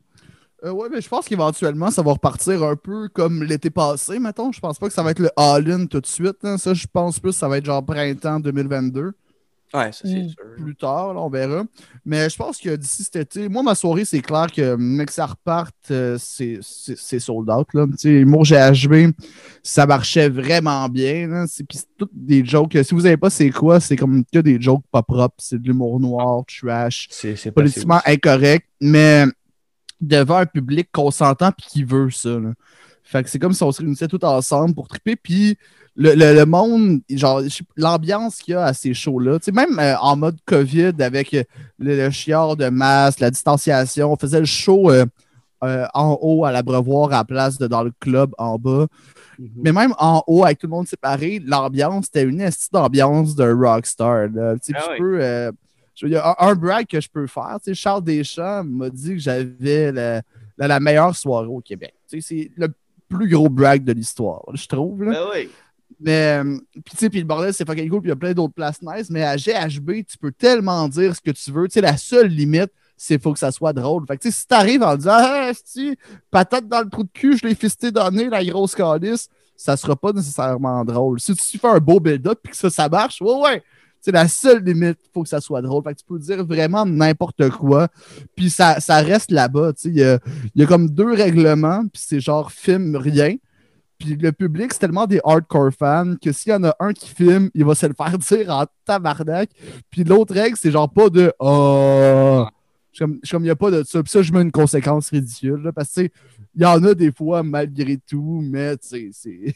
Euh, ouais, mais je pense qu'éventuellement, ça va repartir un peu comme l'été passé, mettons. Je pense pas que ça va être le all-in tout de suite. hein. Ça, je pense plus que ça va être genre printemps 2022. Ouais, ça c'est sûr. Plus tard, là, on verra. Mais je pense que d'ici cet été, moi, ma soirée, c'est clair que mec, que ça reparte, euh, c'est sold out. Là. Humour GHB, ça marchait vraiment bien. C'est puis c'est toutes des jokes. Si vous savez pas c'est quoi, c'est comme que des jokes pas propres. C'est de l'humour noir, trash C'est politiquement incorrect, mais devant un public consentant puis qui veut ça. là. Fait que c'est comme si on se réunissait tout ensemble pour triper, puis le, le- le monde, genre, l'ambiance qu'il y a à ces shows-là, tu sais, même euh, en mode COVID avec euh, le, le chiard de masse, la distanciation, on faisait le show euh, euh, en haut à l'abreuvoir à la place de dans le club en bas. Mhm. Mais même en haut, avec tout le monde séparé, l'ambiance, c'était une estie d'ambiance de rockstar. là. Tu sais, Ah oui. peux, je- y a un, un brag que je peux faire. Tu sais, Charles Deschamps m'a dit que j'avais la, la- la meilleure soirée au Québec. Tu sais, C'est le plus gros brag de l'histoire, je trouve. là. Ben oui. Mais, euh, puis tu sais, puis le bordel, c'est fucking cool, puis il y a plein d'autres places nice, mais à GHB, tu peux tellement dire ce que tu veux. Tu sais, la seule limite, c'est faut que ça soit drôle. Fait que tu sais, si t'arrives en disant, ah, si, patate dans le trou de cul, je l'ai fisté nez, la grosse calice, ça sera pas nécessairement drôle. Si tu fais un beau build-up puis que ça, ça marche, ouais, ouais. C'est la seule limite, il faut que ça soit drôle. Fait que tu peux dire vraiment n'importe quoi, puis ça, ça reste là-bas. Il y a, y a comme deux règlements, puis c'est genre film rien. Puis le public, c'est tellement des hardcore fans que s'il y en a un qui filme, il va se le faire [LAUGHS] dire en tabarnak. Puis l'autre règle, c'est genre pas de Oh. Je suis comme, il n'y a pas de ça. Puis ça, je mets une conséquence ridicule. parce que, il y en a des fois, malgré tout, mais c'est [LAUGHS]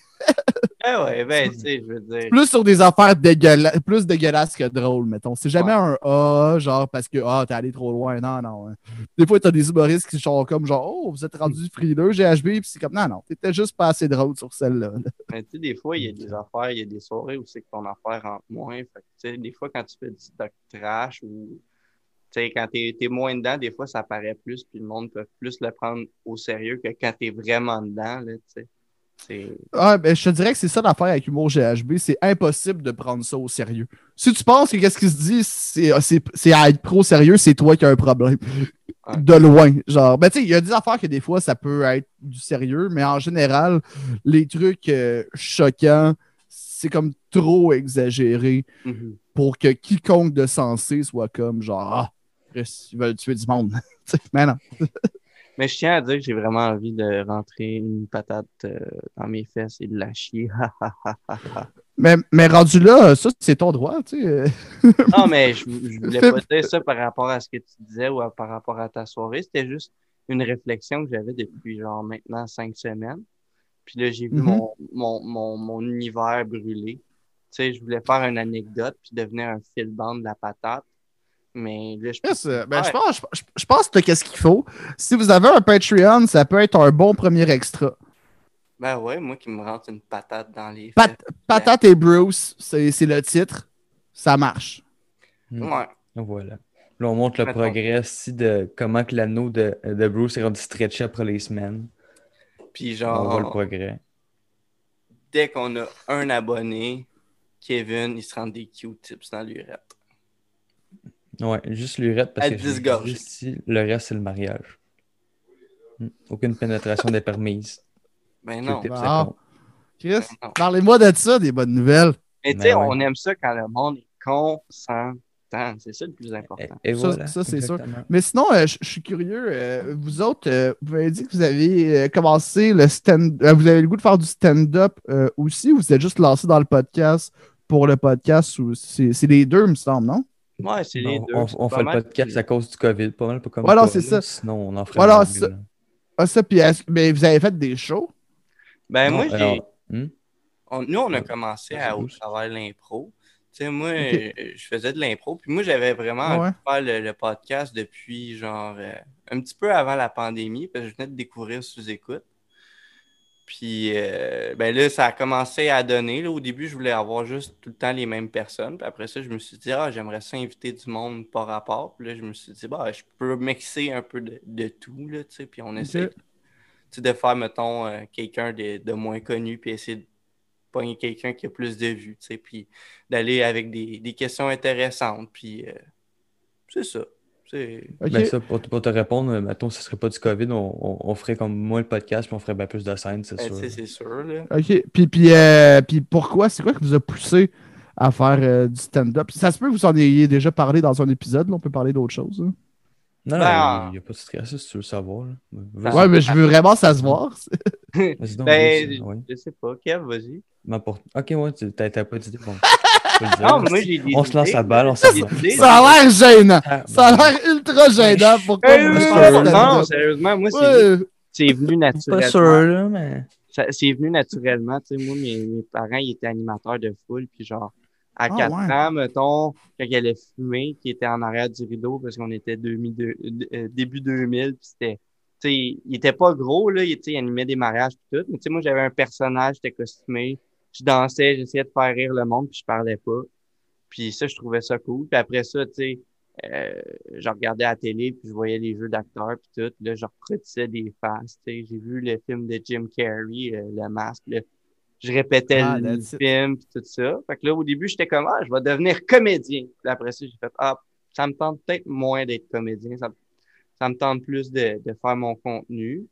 Ah ouais, ben, tu sais, je veux dire. plus sur des affaires dégueulasses, plus dégueulasses que drôles, mettons. C'est jamais un A, genre parce que ah, t'es allé trop loin. Non, non. hein. Des fois, t'as des humoristes qui sont comme genre Oh, vous êtes rendu frileux, GHB, puis c'est comme non, non, t'étais juste pas assez drôle sur celle-là. là. Mais tu sais, des fois, il y a des affaires, il y a des soirées où c'est que ton affaire rentre moins. Fait tu sais, des fois, quand tu fais du stock trash ou, tu sais, quand t'es es moins dedans, des fois, ça paraît plus, puis le monde peut plus le prendre au sérieux que quand t'es vraiment dedans, là, tu sais. Ah, ben, je te dirais que c'est ça l'affaire avec Humour GHB. C'est impossible de prendre ça au sérieux. Si tu penses que qu'est-ce qui se dit, c'est c'est à être pro sérieux, c'est toi qui as un problème. Ouais. De loin. Genre, ben, tu sais, il y a des affaires que des fois, ça peut être du sérieux, mais en général, les trucs euh, choquants, c'est comme trop exagéré Mhm. pour que quiconque de sensé soit comme genre, ah, ils veulent tuer du monde. [LAUGHS] Mais non. [LAUGHS] Mais je tiens à dire que j'ai vraiment envie de rentrer une patate euh, dans mes fesses et de la chier. Mais, mais rendu là, ça, c'est ton droit, tu sais. non, [LAUGHS] mais je, je voulais pas dire ça par rapport à ce que tu disais ou à- par rapport à ta soirée. C'était juste une réflexion que j'avais depuis genre maintenant cinq semaines. Puis là, j'ai vu Mhm. mon, mon, mon, mon univers brûler. sais, je voulais faire une anecdote puis devenir un fil bande de la patate. Mais là, je Yes, ben, Ouais. je pense, je, je pense que qu'est-ce qu'il faut. Si vous avez un Patreon, ça peut être un bon premier extra. Ben ouais, moi qui me rentre une patate dans les Pat- fesses. Patate et Bruce, c'est c'est le titre. Ça marche. Ouais. Voilà. Là, on montre le Mettons. progrès aussi de comment que l'anneau de, de Bruce est rendu stretché après les semaines. Puis On voit le genre, progrès. dès qu'on a un abonné, Kevin, il se rend des Q-tips dans l'urette. Ouais, juste l'urette parce À que je- le reste, c'est le mariage. Hmm. Aucune pénétration n'est permise. Ben non. Chris, Ben parlez-moi de ça, des bonnes nouvelles. Mais tu Ben sais, ouais. on aime ça quand le monde est consentant. C'est ça le plus important. et Ça- voilà. ça, c'est sûr. Mais sinon, euh, je suis curieux. euh, vous autres, euh, vous m'avez dit que vous avez commencé le stand euh, Vous avez le goût de faire du stand-up euh, aussi ou vous êtes juste lancé dans le podcast pour le podcast ou c'est c'est les deux, me semble, non? Ouais, c'est les On, deux. on- c'est on pas fait le podcast à cause du COVID, pas mal pas comme Voilà, c'est ça. Sinon, on en ferait Voilà, ça-. Ah, ça, puis mais vous avez fait des shows? Ben Non, moi, j'ai. alors, hmm? nous, on a commencé à, au travers de l'impro. Tu sais, moi, je faisais de l'impro. Puis moi, j'avais vraiment ouais? faire le, le podcast depuis, genre, euh, un petit peu avant la pandémie, parce que je venais de découvrir sous-écoute. Puis, euh, ben là, ça a commencé à donner. Là. Au début, je voulais avoir juste tout le temps les mêmes personnes. Puis après ça, je me suis dit, ah, j'aimerais ça inviter du monde par rapport. Puis là, je me suis dit, bah, je peux mixer un peu de, de tout, là. Puis on essaie de faire, mettons, euh, quelqu'un de, de moins connu, puis essayer de pogner quelqu'un qui a plus de vues, puis d'aller avec des, des questions intéressantes, puis euh, c'est ça. Ben ça, pour, pour te répondre, mettons, ce serait pas du COVID, on, on, on ferait comme moi le podcast, puis on ferait bien plus de scènes, c'est ben, sûr. c'est sûr, là. OK. Puis, puis, euh, puis pourquoi? C'est quoi qui vous a poussé à faire euh, du stand-up? Ça se peut que vous en ayez déjà parlé dans un épisode. là, on peut parler d'autre chose. hein. Non, Ben, non, il n'y a pas de stress, si tu veux le savoir. là. Ah. Ouais, mais je veux vraiment ça se voir. [LAUGHS] Vas-y donc, Ben, vas-y, ouais. je sais pas, Kev, vas-y. Ok, ouais, tu t'as t'as pas d'idée. Bon. [LAUGHS] Non, moi, j'ai des on se lance la balle, on va. idées. Ça a l'air gênant. Ah, Ça a ben, l'air ultra gênant. Pourquoi voulez non, sérieusement, moi, c'est, venu Pas naturellement. sûr, là, mais. C'est venu naturellement. Tu sais, moi, mes, mes parents, ils étaient animateurs de foule. Puis genre, à Ah, 4 ouais. ans, mettons, quand il allait fumer, qui était en arrière du rideau parce qu'on était 2000 de- euh, début 2000. Puis c'était, tu sais, il était pas gros, là. Il animait des mariages et tout. Mais tu sais, moi, j'avais un personnage, j'étais costumé. Je dansais, j'essayais de faire rire le monde, puis je parlais pas. Puis ça, je trouvais ça cool. Puis après ça, tu sais, euh, je regardais à la télé, puis je voyais les jeux d'acteurs, puis tout. Là, je reproduisais des faces. tu sais. J'ai vu le film de Jim Carrey, euh, Le Masque. là. Je répétais Ah, le film, puis tout ça. Fait que là, au début, j'étais comme, ah, je vais devenir comédien. Puis après ça, j'ai fait, ah, ça me tente peut-être moins d'être comédien. Ça, ça me tente plus de, de faire mon contenu.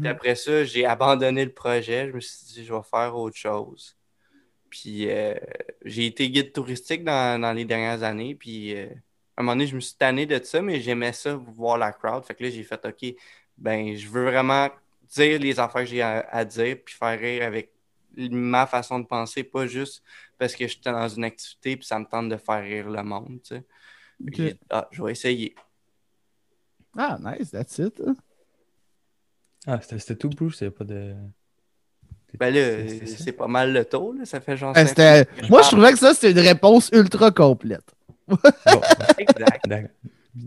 Puis Mhm. après ça, j'ai abandonné le projet. Je me suis dit, je vais faire autre chose. Puis euh, j'ai été guide touristique dans, dans les dernières années. Puis euh, à un moment donné, je me suis tanné de ça, mais j'aimais ça, voir la crowd. Fait que là, j'ai fait, OK, ben, je veux vraiment dire les affaires que j'ai à, à dire, puis faire rire avec ma façon de penser, pas juste parce que j'étais dans une activité, puis ça me tente de faire rire le monde, tu sais. Ah, je vais essayer. Ah, nice, that's it. Ah, c'était tout, Bruce, il n'y a pas de. Ben là, c'est pas mal le taux, là. Ça fait genre. Que Moi, je trouvais que ça, c'était une réponse ultra complète. Bon, [LAUGHS] Exact.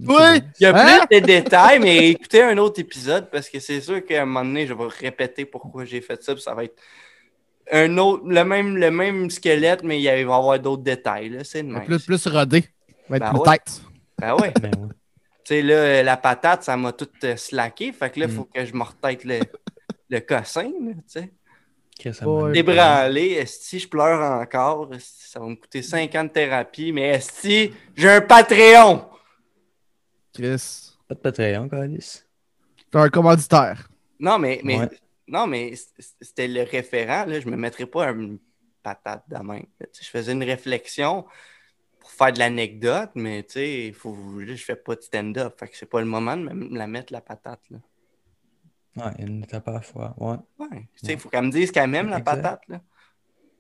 Oui! Il y a Hein? plus de détails, mais écoutez un autre épisode parce que c'est sûr qu'à un moment donné, je vais répéter pourquoi j'ai fait ça, puis ça va être un autre, le même, le même squelette, mais il va y avoir d'autres détails. là. C'est le même. Plus, plus rodé. Va être Ben plus ouais. tête. Ben ouais. Ben ouais. Tu sais, là, la patate, ça m'a tout euh, slacké. Fait que là, il Mm. faut que je me retête le, [LAUGHS] le cossin, tu sais. Débranlé, esti, je pleure encore. esti, ça va me coûter 5 ans de thérapie, mais esti, j'ai un Patreon! Chris. Pas de Patreon, Calis. T'es un commanditaire. Non, mais, mais, Ouais. non, mais c'était le référent. Là, je me mettrais pas une patate de main. Je faisais une réflexion pour faire de l'anecdote, mais tu sais, faut, là, je fais pas de stand-up. Fait que c'est pas le moment de me la mettre, la patate. Là. Ouais, une étape à la fois. Ouais. Ouais. Tu sais, il faut qu'elle me dise qu'elle m'aime, la patate. Là.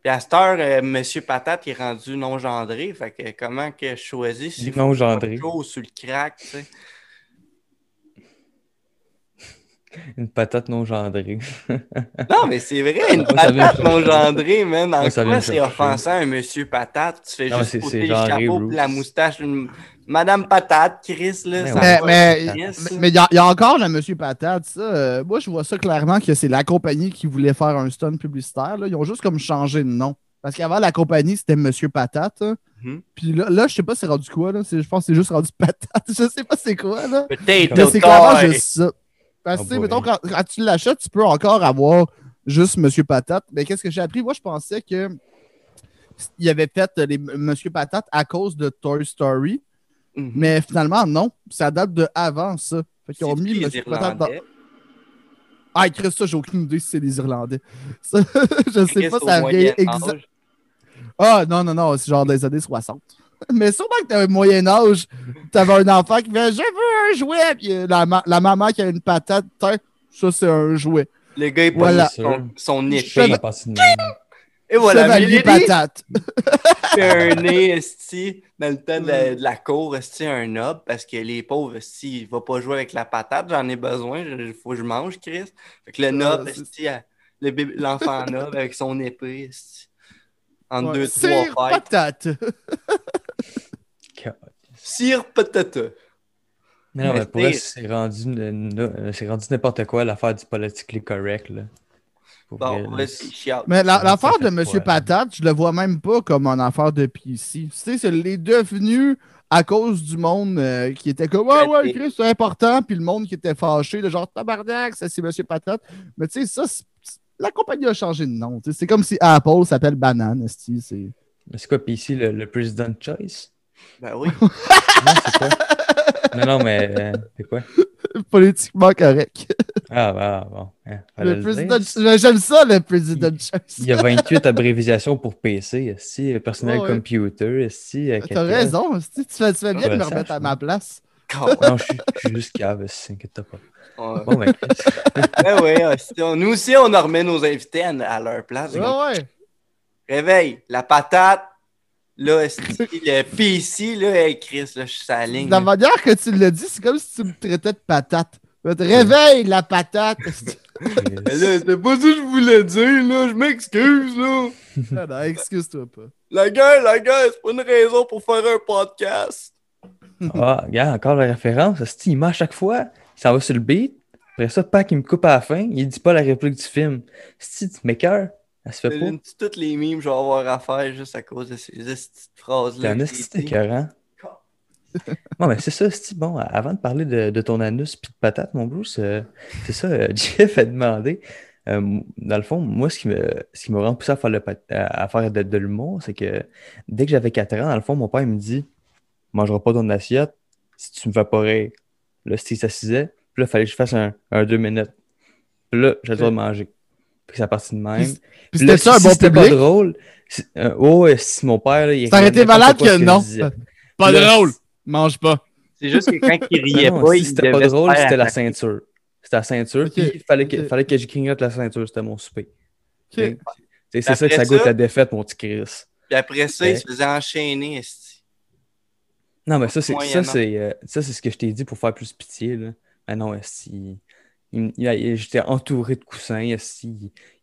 Puis à cette heure, euh, Monsieur Patate est rendu non-gendré. Fait que comment que je choisis si Non-gendré. sur le crack, tu sais? [LAUGHS] Une patate non gendrée. [LAUGHS] Non, mais c'est vrai, une patate non gendrée, man. En quoi c'est offensant un monsieur patate? Tu fais Non, juste c'est le chapeau la moustache. d'une Madame patate, Chris, là. Mais ça Mais, mais, il y, y a encore le Monsieur Patate, ça. euh, moi, je vois ça clairement que c'est la compagnie qui voulait faire un stun publicitaire. là. Ils ont juste comme changé de nom. Parce qu'avant, la compagnie, c'était Monsieur Patate. hein. Mhm. Puis là, là, je sais pas c'est rendu quoi. Là. C'est- Je pense que c'est juste rendu [LAUGHS] Patate. Je sais pas c'est quoi. là. Mais Potato c'est clairement juste ça. Parce que, Oh mettons, quand, quand tu l'achètes, tu peux encore avoir juste Monsieur Patate. Mais qu'est-ce que j'ai appris? Moi, je pensais que il avait fait les Monsieur Patate à cause de Toy Story. Mhm. Mais finalement, non. Ça date de avant ça. Fait qu'ils ont mis les Monsieur Patate dans. Ah, Chris, ça, j'ai aucune idée si c'est les Irlandais. [LAUGHS] Ça, je sais Chris pas, ça vient exact. Ah, non, non, non, c'est genre des années 60. Mais sûrement que t'avais un Moyen-Âge, t'avais un enfant qui fait Je veux un jouet, puis euh, la, ma- la maman qui a une patate, ça, c'est un jouet. Le gars, il prend Voilà. son, son épée. Et voilà, Chevalier patate. [LAUGHS] un nez, esti, dans le temps de la, de la cour, esti, un nob, parce que les pauvres, esti, il va pas jouer avec la patate, j'en ai besoin, il faut que je mange, Chris. Fait que le nob, c'est- esti, l'enfant nob avec son épée, esti, en Ouais. deux, trois patate. [LAUGHS] Cire patata. Mais non, Mais mais pour vrai, c'est- rendu, c'est rendu n'importe quoi l'affaire du politically correct. Là. Bon. Mais la- Ça l'affaire de là? Patate, je le vois même pas comme une affaire de PC. Tu sais, c'est l'est devenu à cause du monde euh, qui était comme Ah ouais, Chris, c'est important, puis le monde qui était fâché, de genre tabarnak, ça c'est Monsieur Patate. Mais tu sais, ça, c'est- c'est- la compagnie a changé de nom. tu sais. C'est comme si Apple s'appelle Banane. C'est Mais c'est quoi, puis ici, le, le President Choice? Ben oui. [LAUGHS] Non, c'est quoi? non, non, mais euh, c'est quoi? politiquement correct. Ah, bah, bon. hein, Le le président, j'aime ça, le président. Il y a 28 abréviations pour PC, si, personnel Ouais, ouais. computer, si. T'as raison, esti, tu fais, tu fais bien de Ouais, me remettre à ma place. Non, je suis- juste cave, si, inquiète pas. Ouais. Bon, ben. [LAUGHS] Ben oui, esti, on- nous aussi, on en remet nos invités à, à leur place. Ouais, ouais. Réveille, la patate. Là, [LAUGHS] le PC, là, hey, Chris, là, je suis la ligne. La manière que tu l'as dit, c'est comme si tu me traitais de patate. Réveille la patate. [LAUGHS] [LAUGHS] Mais là, c'est pas ça que je voulais dire, là. Je m'excuse, là. Ah non, excuse-toi pas. La gueule, la gueule, c'est pas une raison pour faire un podcast. Ah, regarde, encore la référence. esti, il marche à chaque fois. Il s'en va sur le beat. Après ça, Pac, il me coupe à la fin. Il dit pas la réplique du film. Si tu m'écœures, elle se fait pas? Devine-tu toutes les mimes que je vais avoir à faire juste à cause de ces petites T'es phrases-là. un esti j'ai dit? écœurant? [LAUGHS] Bon, mais c'est ça, esti. Bon, avant de parler de, de ton anus puis de patate, mon Bruce, euh, c'est ça, euh, [LAUGHS] Jeff a demandé. euh, dans le fond, moi, ce qui me, ce qui m'a vraiment poussé à faire, le à faire de, de l'humour, c'est que dès que j'avais 4 ans, dans le fond, mon père il me dit Mangeras pas ton assiette si tu me fais pas rire. Là, si il s'assisait, puis là, il fallait que je fasse un, un deux minutes. Puis là, j'ai le droit de manger. Puis c'est parti de même. Puis, c'était ça un si bon c'était pas public? drôle, si, euh, oh, si mon père, là, il Ça aurait été riait malade que non. Pas Là, drôle. Mange pas. C'est juste que quand il [LAUGHS] riait Non, pas, si il c'était pas drôle, c'était la ceinture. C'était la ceinture, puis il fallait que, ok. fallait que je clignote la ceinture, c'était mon souper. Ok. Ok. C'est c'est ça que Après ça goûte ça- la défaite, mon petit Chris. Puis après ça, il Ouais. se faisait enchaîner. Non, mais ça, c'est ça, c'est euh, ça, c'est ce que je t'ai dit pour faire plus pitié. Là. Mais non, esti, il- j'étais entouré de coussins. il,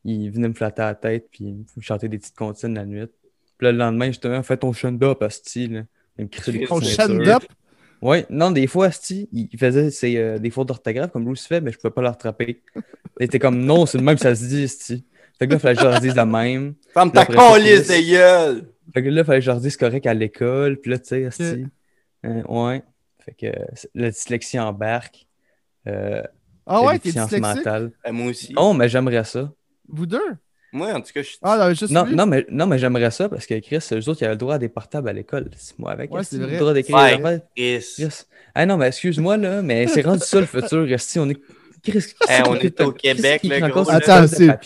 il venait me flatter la tête, puis il me chantait des petites comptines la nuit. Puis là, le lendemain, justement, fais ton stand-up, esti. Là. Il me Ton stand-up. Ouais, non, des fois, esti, il il faisait ses, euh, des fautes d'orthographe comme Bruce fait, mais je pouvais pas le rattraper. Il était comme non, c'est le même que ça se dit, esti. Fait que là, il fallait que je leur dise la même. Ferme Puis ta colisse de gueule! Fait que là, il fallait que je leur dise correct à l'école. Puis là, tu sais, esti, euh, ouais. Fait que euh, la dyslexie embarque. Ah ouais, t'es dyslexique? mentale. Ben, moi aussi. Non, mais j'aimerais ça. Vous deux? Moi, en tout cas, je suis. Ah non, juste Non, non, mais, non, mais j'aimerais ça parce que Chris, eux autres, ils avaient le droit à des portables à l'école. C'est moi avec. Ouais, esti, c'est. Le droit d'écrire Ouais. Chris. Chris. Ah non, mais excuse-moi, là, mais c'est rendu ça le futur. Esti, on est. Eh, on est au Québec, le gros, Attends, c'est- hein?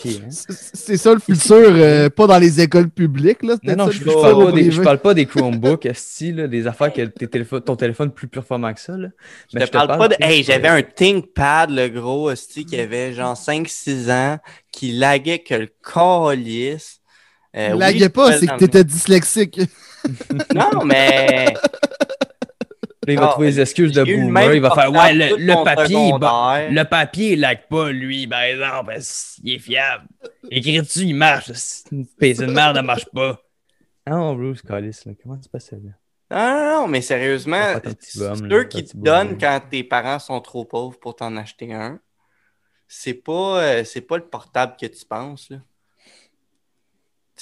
C'est ça le futur, euh, [LAUGHS] pas dans les écoles publiques, là. Non, je, je parle pas des, je privé. parle pas des Chromebooks, esti, là, des affaires que ton téléphone plus performant que ça. Là. Je Mais te parle pas de. Hey, j'avais un ThinkPad, le gros, hostie, qui avait genre 5-6 ans, qui laguait que le calice. Euh, oui, je pas, c'est que t'étais [LAUGHS] dyslexique. Non, mais. [LAUGHS] Là, il va Ah, trouver les excuses de boomer. Il va faire Ouais, le, le papier, il le papier, il lag pas, lui, par exemple. qu'il est fiable? Écris-tu, il marche. PC de merde, elle marche pas. Non, Bruce Callis, là, comment tu passes ça là? Non, non, non, mais sérieusement, ceux qui te donnent quand tes parents sont trop pauvres pour t'en acheter un, c'est pas, euh, c'est pas le portable que tu penses. Là.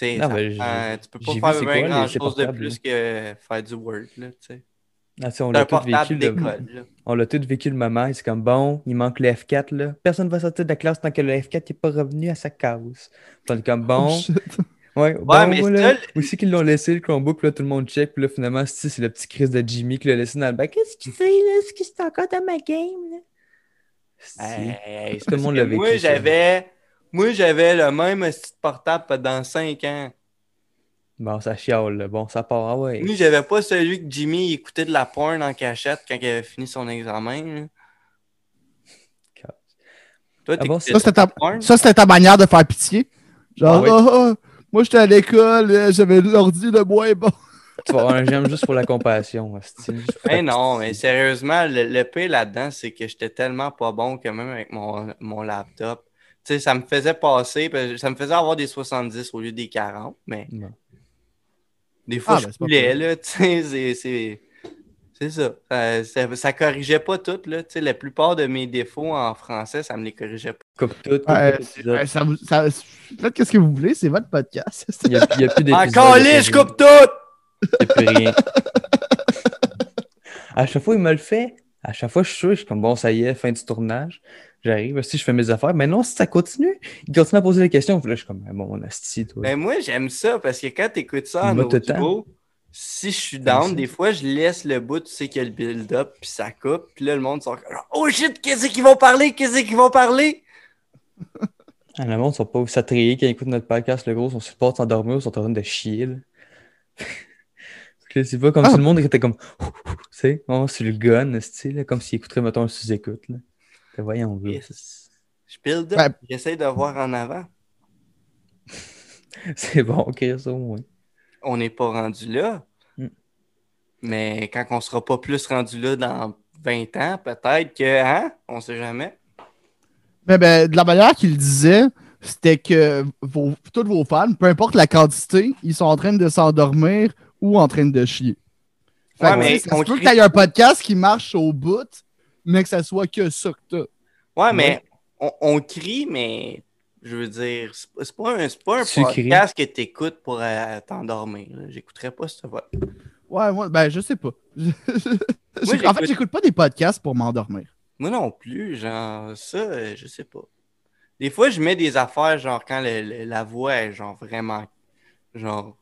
Non, ça tu peux pas faire c'est bien quoi, les- grand ces chose de plus que faire du Word. Là, tu sais. Ah, on l'a un tout vécu. portable le-. On l'a tout vécu le moment. C'est comme bon, il manque le F4. Là. Personne va sortir de la classe tant que le F4 n'est pas revenu à sa case. Puis on est comme bon. Oh, shit. Ouais, bon, mais là, aussi qu'ils l'ont laissé, le Chromebook, puis là, tout le monde check, puis là, finalement, c'est c'est le petit Chris de Jimmy qui l'a laissé dans le bac. Qu'est-ce que tu fais, là? Est-ce que c'est encore dans ma game, là? Hey, Tout le monde l'a vécu, Moi, j'avais, moi, j'avais le même petit portable pendant 5 ans. Bon, ça chiale, là. Bon, ça part, ah ouais. Moi, j'avais pas celui que Jimmy écoutait de la porn en cachette quand il avait fini son examen. là. Toi, Ah bon, Ça, c'était ta... manière de faire pitié? Genre, Ah oui. Ah, ah, moi, j'étais à l'école, euh, j'avais l'ordi le moins bon. [LAUGHS] Tu vas avoir un j'aime juste pour la compassion, [LAUGHS] Mais non, mais sérieusement, le, le pire là-dedans, c'est que j'étais tellement pas bon que même avec mon, mon laptop, tu sais, ça me faisait passer, ça me faisait avoir des 70 au lieu des 40, mais Non. Des fois, Ah, je ben, coulais, là, [LAUGHS] tu sais, c'est- c'est... Ça. Ça, ça. ça corrigeait pas tout, là. Tu sais, la plupart de mes défauts en français, ça me les corrigeait pas. Coupe tout, Ouais, ça vous- ça- Faites ce que vous voulez, c'est votre podcast. Il a, y a plus [LAUGHS] d'épisodes. Encore là, je coupe tout! Il y a plus rien. [LAUGHS] à chaque fois, il me le fait. À chaque fois, je suis sûr, je suis comme bon, ça y est, fin du tournage. J'arrive, si je fais mes affaires. Mais non, si ça continue, il continue à poser des questions. Là, je suis comme, bon, mon asti, toi. Ben moi, j'aime ça parce que quand tu écoutes ça en audio, si je suis down, des fois, je laisse le bout, tu sais qu'il y a le build-up, puis ça coupe, puis là, le monde sort Oh shit, qu'est-ce qu'ils vont parler? Qu'est-ce qu'ils vont parler? Ah, le monde ne sont pas attrayés quand ils écoutent notre podcast. Le gros, ils sont sur le bord de s'endormir, ils sont en train de chier. [LAUGHS] C'est pas comme Ah. si le monde était comme, [LAUGHS] tu sais, vraiment sur le gun, là, comme s'il écouterait, mettons, un sous-écoute. Voyons. Yes. Je build up, Ouais. j'essaie de voir en avant. [LAUGHS] C'est bon, Chris, au moins. On n'est pas rendu là. Mm. Mais quand on sera pas plus rendu là dans 20 ans, peut-être que, hein? On sait jamais. Mais ben, de la manière qu'il disait, c'était que vos, tous vos fans, peu importe la quantité, ils sont en train de s'endormir ou en train de chier. Fait Ouais, que, mais ça se peut crie- que tu un podcast qui marche au bout, mais que ça soit que ça que t'as. Ouais, mais on, on crie, mais je veux dire, c'est pas- c'est pas un, pas un Tu cries. podcast que tu écoutes pour euh, t'endormir. J'écouterais pas ce vote. Ouais, moi, ben, je sais pas. [LAUGHS] En fait, j'écoute- pas des podcasts pour m'endormir. Moi non plus, genre, ça, euh, je sais pas. Des fois, je mets des affaires, genre, quand le- le- la voix est, genre, vraiment, genre,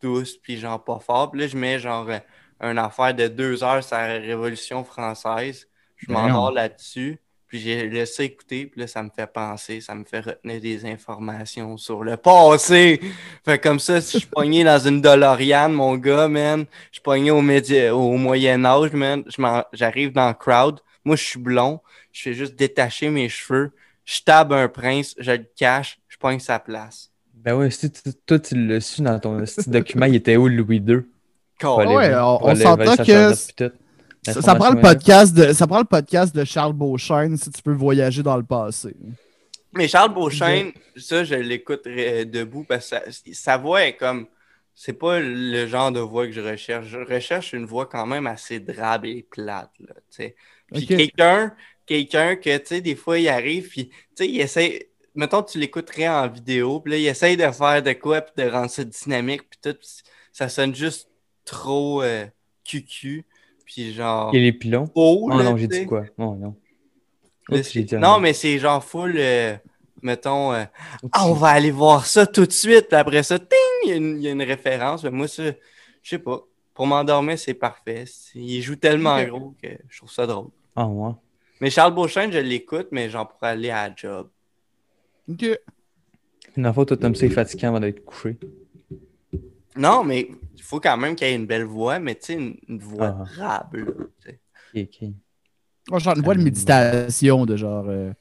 douce, puis genre, pas fort. Puis là, je mets, genre, euh, une affaire de deux heures sur la Révolution française. Je Ben m'endors là-dessus, puis j'ai laissé écouter, puis là, ça me fait penser, ça me fait retenir des informations sur le passé. Fait comme ça, si je suis pogné dans une DeLorean, mon gars, man, je suis pogné au, médi- au Moyen-Âge, man, j'arrive dans le crowd, moi, je suis blond, je fais juste détacher mes cheveux, je tabe un prince, je le cache, je pogne sa place. Ben ouais, si toi, tu l'as su dans ton petit document, il était où Louis II? Ouais, on- on s'entend que. Ça, ça prend le podcast de, ça prend le podcast de Charles Beauchesne si tu peux voyager dans le passé. Mais Charles Beauchesne, ça, je l'écoute euh, debout parce que sa, sa voix est comme. C'est pas le genre de voix que je recherche. Je recherche une voix quand même assez drabe et plate. Là, puis quelqu'un, quelqu'un que, tu sais, des fois, il arrive, puis, tu sais, il essaie. Mettons, tu l'écouterais en vidéo, puis là, il essaye de faire de quoi, puis de rendre ça dynamique, puis tout. puis ça sonne juste trop euh, cucu. Puis genre. A les pilons? faux, Oh là, non, j'ai dit quoi? Non, non. Non, mais c'est genre full, euh, mettons, euh, ah, on va aller voir ça tout de suite. Puis après ça, ting, il y, a une- il y a une référence. Mais moi, ça, je sais pas. Pour m'endormir, c'est parfait. Il joue tellement gros que je trouve ça drôle. Ah, ouais. Mais Charles Beauchesne, je l'écoute, mais genre pour aller à la job. Ok. Une fois, toi, t'aimes ça, il est fatiguant avant d'être couché. Non, mais il faut quand même qu'il y ait une belle voix, mais tu sais, une, une voix Ah. ok. Moi, j'ai une voix de Euh, méditation de genre. euh,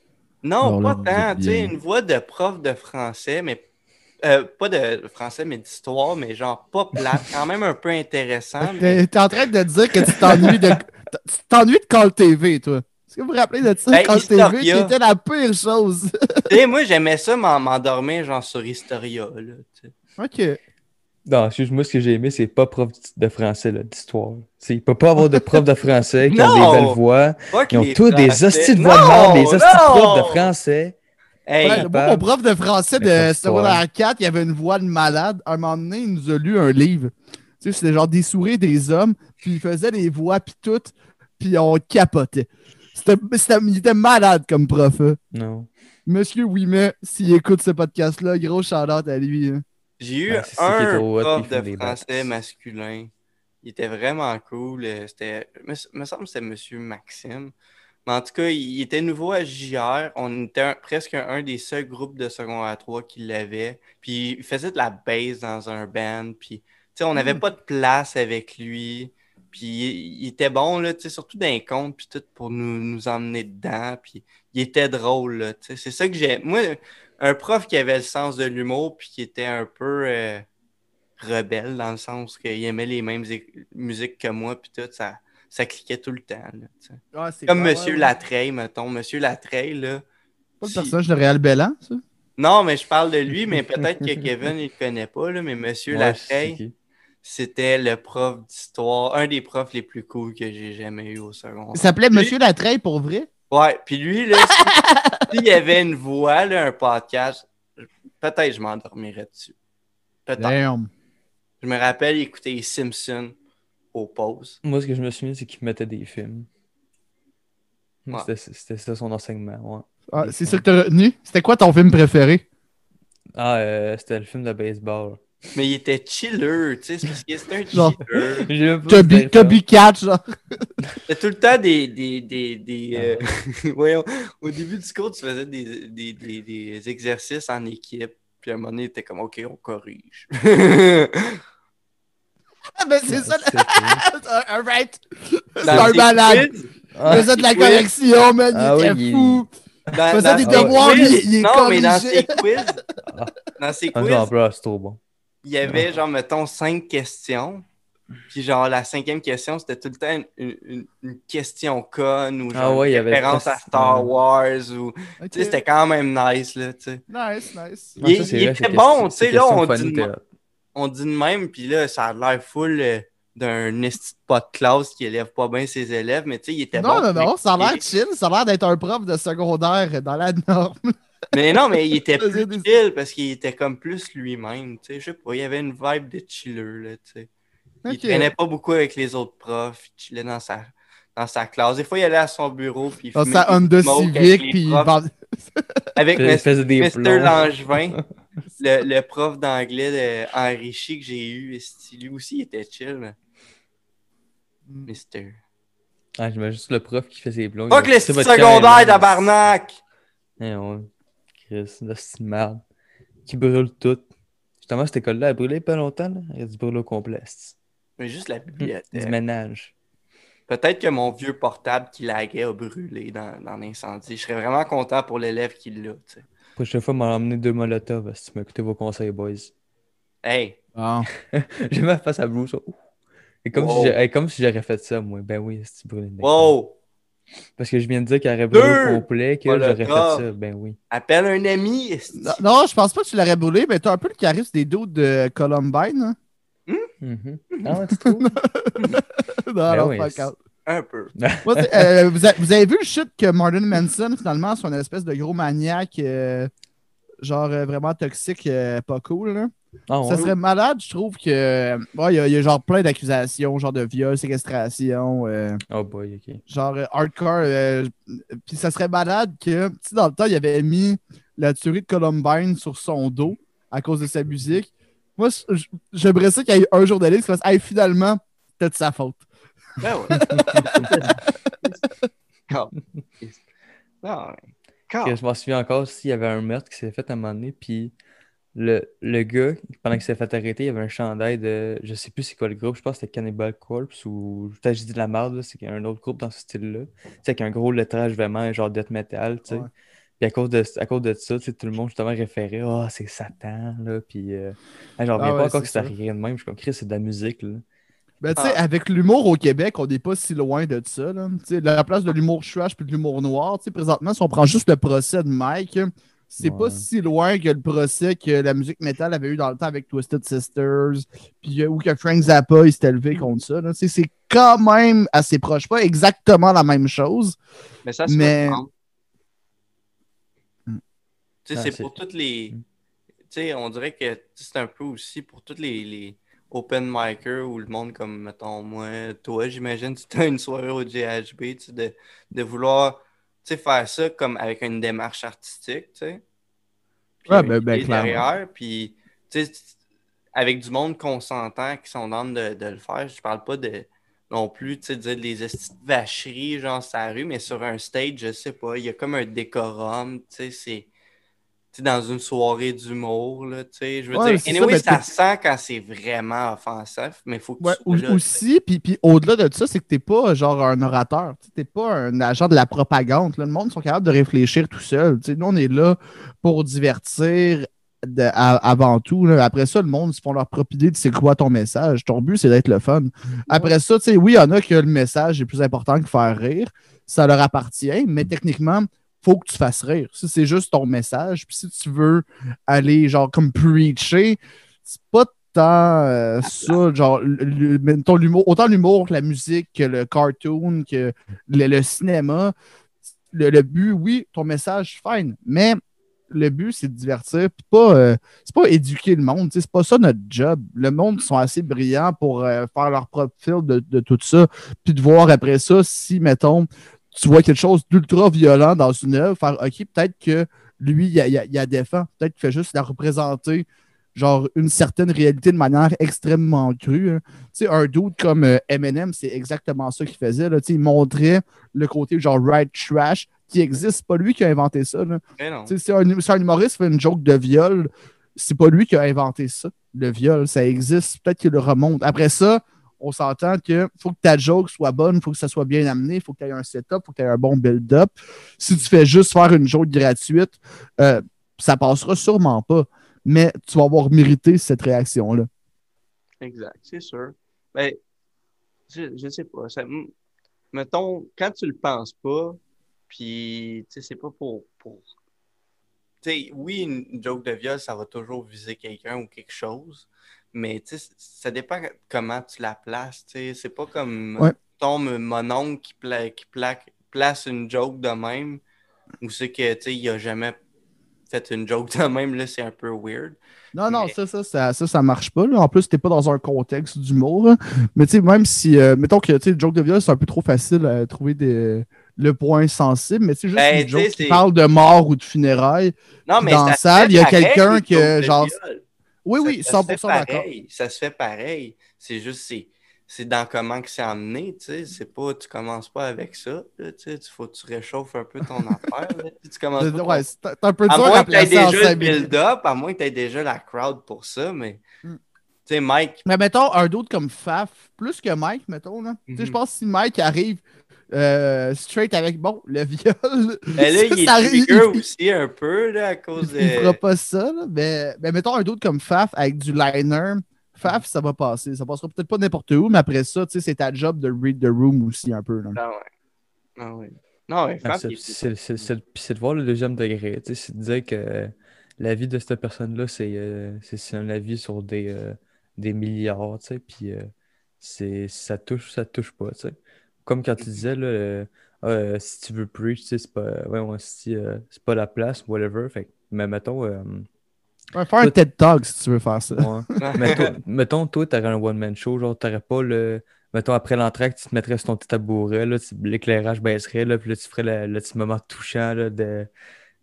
Non, pas tant. Tu sais, une voix de prof de français, mais euh, pas de français, mais d'histoire, mais genre pas plate, quand même un peu intéressant. [LAUGHS] mais- T'es en train de dire que tu t'ennuies de. Tu t'ennuies de Call TV, toi. Est-ce que vous vous rappelez de ça? Ben, Call TV, qui Historia. était la pire chose. Tu sais, moi, j'aimais ça m'en- m'endormir, genre sur Historia. Là, tu sais. ok. Non, excuse-moi, ce que j'ai aimé, c'est pas prof de français, là, d'histoire. C'est- Il peut pas avoir de prof de français qui ont des belles voix. Ils ont tous des Français. hosties de voix de merde, des hosties de profs de français. Hey, Ouais, moi, mon prof de français de secondaire 4, il avait une voix de malade. Un moment donné, il nous a lu un livre. Tu sais, c'était genre des souris des hommes, puis il faisait des voix, puis tout, puis on capotait. C'était, c'était- il était malade comme prof. hein. Non. Monsieur Ouimet, s'il écoute ce podcast-là, gros shout-out à lui. hein. J'ai eu est un prof de français masculin. Il était vraiment cool. euh, C'était, me, me semble que c'était Monsieur Maxime. Mais en tout cas, il était nouveau à JR. On était un- presque un, des seuls groupes de secondaire 3 qui l'avait. Puis il faisait de la bass dans un band. Puis, tu sais, on n'avait pas de place avec lui. Puis il, il était bon, là, tu sais, surtout dans les comptes, puis tout, pour nous, nous emmener dedans. Puis il était drôle, là. C'est ça que j'ai... Moi, un prof qui avait le sens de l'humour, puis qui était un peu euh, rebelle, dans le sens qu'il aimait les mêmes musiques que moi, puis tout, ça, ça cliquait tout le temps, là, c'est Comme clair, Monsieur ouais, ouais. Latreille, mettons. Monsieur Latreille, là... Pas le si- personnage de Réal Bellan, ça? Non, mais je parle de lui, mais peut-être que Kevin, il le connaît pas, là, mais Monsieur Ouais, Latreille... C'était le prof d'histoire, un des profs les plus cool que j'ai jamais eu au secondaire. Il s'appelait Monsieur Latreille pour vrai? Ouais, puis lui, là, [LAUGHS] s'il y avait une voix, là, un podcast, peut-être je m'endormirais dessus. Peut-être. Je me rappelle écouter les Simpsons aux pauses. Moi, ce que je me souviens, c'est qu'il mettait des films. Ouais. C'était c'était ça son enseignement, ouais. Ah, c'est ça que t'as retenu? C'était quoi ton film préféré? Ah, euh, c'était le film de baseball. Mais il était chiller, tu sais, c'est parce que c'était un chiller. Toby, c'était Toby Cat, genre. C'était tout le temps des. des, des, des euh, [LAUGHS] voyons, au début du cours, tu faisais des, des, des, des exercices en équipe. Puis à un moment donné, t'es comme, OK, on corrige. [LAUGHS] Ah, ben c'est ça, C'était- un [LAUGHS] right. C'est un malade. Ah, faisait de la oui. correction, man. Ah il était oui, fou. faisait dans des devoirs, quiz- il- il est Non, mais dans ses quiz, dans ses Ah, quiz, bro, c'est trop bon. Il y avait, genre, mettons, cinq questions. Puis, genre, la cinquième question, c'était tout le temps une, une- une question conne ou genre Ah ouais, y une avait référence à Star Wars ou. Tu sais, c'était quand même nice, là, tu sais. Nice, nice. Il- ça, c'est il vrai, était bon, tu sais, là, on dit, t'es- on dit de même, puis là, ça a l'air full euh, d'un esti de pas de classe qui élève pas bien ses élèves, mais tu sais, il était Non, bon. non, pour non, ça a l'air chill. Ça a l'air d'être un prof de secondaire dans la norme. Mais non, mais il était [LAUGHS] plus chill parce qu'il était comme plus lui-même, tu sais, je sais pas, il y avait une vibe de chiller, là, tu sais. Il traînait pas beaucoup avec les autres profs, il chillait dans sa, dans sa classe. Des fois, il allait à son bureau, puis il Dans fumait sa Honda Civic, puis profs. [LAUGHS] Avec Mr. Langevin, [LAUGHS] le, le prof d'anglais de enrichi que j'ai eu, lui aussi, il était chill. là. Mister. Ah, j'imagine juste le prof qui fait ses blogs. Fuck les secondaires, tabarnak! Eh ouais. Chris, là, c'est une merde. Qui brûle tout. Justement, cette école-là, elle brûlait pas longtemps, là. Il y a du brûlot complet. Mais juste la Du bibliothèque. ménage. Peut-être que mon vieux portable qui laguait a brûlé dans, dans l'incendie. Je serais vraiment content pour l'élève qui l'a. tu sais. Prochaine fois, m'a emmené deux molotovs si tu m'écoutez vos conseils, boys. Hey, Ah. [LAUGHS] J'ai ma face à Bruce. Et comme, Wow. si hey, comme si j'aurais fait ça, moi. Ben oui, c'est brûlé. une école. wow! Parce que je viens de dire qu'elle aurait brûlé Deux. au complet, que Voilà, j'aurais fait ça. Ben oui. Appelle un ami! Non, non, je pense pas que tu l'aurais brûlé, mais t'as un peu le charisme des doutes de Columbine. hein? Mhm. Ah ouais, tu trouves? [LAUGHS] non, Ben non, oui. Un peu. [LAUGHS] Moi, euh, vous, a- vous avez vu le shit que Martin Manson, finalement, c'est une espèce de gros maniaque, euh, genre euh, vraiment toxique, euh, pas cool. là? Ah Ça ouais. serait malade, je trouve que. ouais, il y, a- il y a genre plein d'accusations, genre de viol, séquestration, euh, Oh boy, ok. genre euh, hardcore. euh, Puis ça serait malade que, tu sais, dans le temps, il avait mis la tuerie de Columbine sur son dos à cause de sa musique. Moi, je- j'aimerais ça qu'il y ait un journaliste qui fasse Hey, finalement, c'était de sa faute. Ben ouais. [LAUGHS] Non, ouais. Je m'en souviens encore s'il y avait un meurtre qui s'est fait à un moment donné, puis le, le gars, pendant qu'il s'est fait arrêter, il y avait un chandail de. Je sais plus c'est quoi le groupe, je pense que c'était Cannibal Corpse ou. Peut-être que j'ai dit de la merde, c'est qu'il y a un autre groupe dans ce style-là. Avec un gros lettrage vraiment genre death metal, tu sais. Ouais. Puis à cause de, à cause de ça, tout le monde justement référait Ah, c'est Satan, là. Puis, euh, ah, j'en reviens Ah pas encore que ça. rien de même. Je suis comme, Chris, c'est de la musique, là. Ben, tu sais, avec l'humour au Québec, on n'est pas si loin de ça. Là. Tu sais, la place de l'humour trash puis de l'humour noir, tu sais, présentement, si on prend juste le procès de Mike, c'est pas si loin que le procès que la musique métal avait eu dans le temps avec Twisted Sisters, puis euh, ou que Frank Zappa il s'était levé contre ça. là. Sais, C'est quand même assez proche. Pas exactement la même chose. Mais ça Mais- sais, Ah, c'est c'est- pour toutes les. Tu sais, on dirait que c'est un peu aussi pour tous les, les open micers ou le monde comme, mettons, moi, toi, j'imagine, [LAUGHS] tu as une soirée au GHB, tu sais, de, de vouloir sais, faire ça comme avec une démarche artistique, tu sais. Puis Ouais, ben- ben, derrière, puis, tu sais, avec du monde consentant qui sont dans de, de le faire, je parle pas de non plus, tu sais, dire des vacheries, genre, sur la rue, mais sur un stage, je sais pas, il y a comme un décorum, tu sais, c'est dans une soirée d'humour, là, tu sais, je veux Ouais, dire, anyway, ça, ça, sent quand c'est vraiment offensif, mais il faut que Ouais, tu sois aussi, puis, au-delà de ça, c'est que t'es pas genre un orateur. Tu n'es pas un agent de la propagande. là. Le monde sont capables de réfléchir tout seul. Nous, on est là pour divertir de- à- avant tout. là. Après ça, le monde, ils font leur propre idée de c'est quoi ton message. Ton but, c'est d'être le fun. Après ça, tu sais, oui, il y en a que le message est plus important que faire rire. Ça leur appartient, mais techniquement, faut que tu fasses rire. Si c'est juste ton message, puis si tu veux aller, genre, comme preacher, c'est pas tant euh, ça, genre, autant l'humour que la musique, que le cartoon, que le, cinéma. Le, but, oui, ton message, fine, mais le but, c'est de divertir, puis pas, euh, c'est pas éduquer le monde, c'est pas ça notre job. Le monde sont assez brillants pour euh, faire leur propre fil de, de tout ça, puis de voir après ça si, mettons, tu vois quelque chose d'ultra violent dans une œuvre, faire OK, peut-être que lui, il a, il a- il a défend, peut-être qu'il fait juste la représenter genre une certaine réalité de manière extrêmement crue. hein. Tu sais, un doute comme euh, Eminem, c'est exactement ça qu'il faisait. Là. Tu sais, Il montrait le côté genre right trash qui existe. C'est pas lui qui a inventé ça. là. Tu sais, Si un, si un humoriste fait une joke de viol, c'est pas lui qui a inventé ça. Le viol, ça existe. Peut-être qu'il le remonte. Après ça, on s'entend que faut que ta joke soit bonne, faut que ça soit bien amené, faut que tu aies un setup, faut que tu aies un bon build-up. Si tu fais juste faire une joke gratuite, euh, ça passera sûrement pas. Mais tu vas avoir mérité cette réaction-là. Exact, c'est sûr. Mais je, je sais pas. Mettons, quand tu le penses pas, puis tu sais, c'est pas pour. pour tu sais, oui, une joke de viol, ça va toujours viser quelqu'un ou quelque chose, mais ça dépend comment tu la places. C'est pas comme Ouais. tombe mon oncle qui, pla- qui plaque- place une joke de même, ou c'est que il a jamais fait une joke de même, là, c'est un peu weird. Non, non, Mais- ça, ça, ça, ça, ça marche pas. là. En plus, t'es pas dans un contexte d'humour. là. Mais tu sais, même si, euh, mettons que tu sais, le joke de viol, c'est un peu trop facile à trouver des, le point sensible, mais c'est juste Ben, une joke qui parle de mort ou de funérailles. Non, Puis mais dans la salle, il y a quelqu'un que, de genre, viol. Oui, Ça- oui, ça se fait 100% d'accord. Ça se fait pareil. C'est juste, c'est, c'est dans comment que c'est amené, tu sais. C'est pas, tu commences pas avec ça, là, tu sais. Faut que tu réchauffes un peu ton [LAUGHS] affaire, là. Tu commences pas Ouais, c'est un peu À dur moins à que tu aies déjà le build-up, à moins que tu aies déjà la crowd pour ça, mais... Hmm. Tu sais, Mike... Mais mettons, un d'autre comme Faf, plus que Mike, mettons. Là. Tu sais. Je pense que si Mike arrive euh, straight avec, bon, le viol. [LAUGHS] Ben là, il est ça arrive- trigger il- [LAUGHS] aussi un peu, là, à cause Il fera de... pas ça, là, mais, mais mettons un d'autre comme Faf avec du liner. Faf, ça va passer. Ça passera peut-être pas n'importe où, mais après ça, tu sais, c'est ta job de read the room aussi un peu. là. Ah ouais. Ah ouais. Non, ouais, Ah, Fab, c'est- de voir le deuxième degré. tu sais, C'est de dire que la vie de cette personne-là, c'est euh, un avis sur des, euh, des milliards, tu sais, puis euh, c'est ça touche, ça touche pas, tu sais. Comme quand tu disais, là, euh, Ah, euh, si tu veux preach, c'est pas, ouais, ouais, si, euh, c'est pas la place, whatever. Fait, mais mettons, Ouais, faire un Toi- TED Talk si tu veux faire ça. ouais. mettons, mettons, toi, t'aurais un one-man show, genre, t'aurais pas le. Mettons, après l'entraque, tu te mettrais sur ton petit tabouret, là, tu- l'éclairage baisserait, là, puis là, tu ferais le, le petit moment touchant là, de,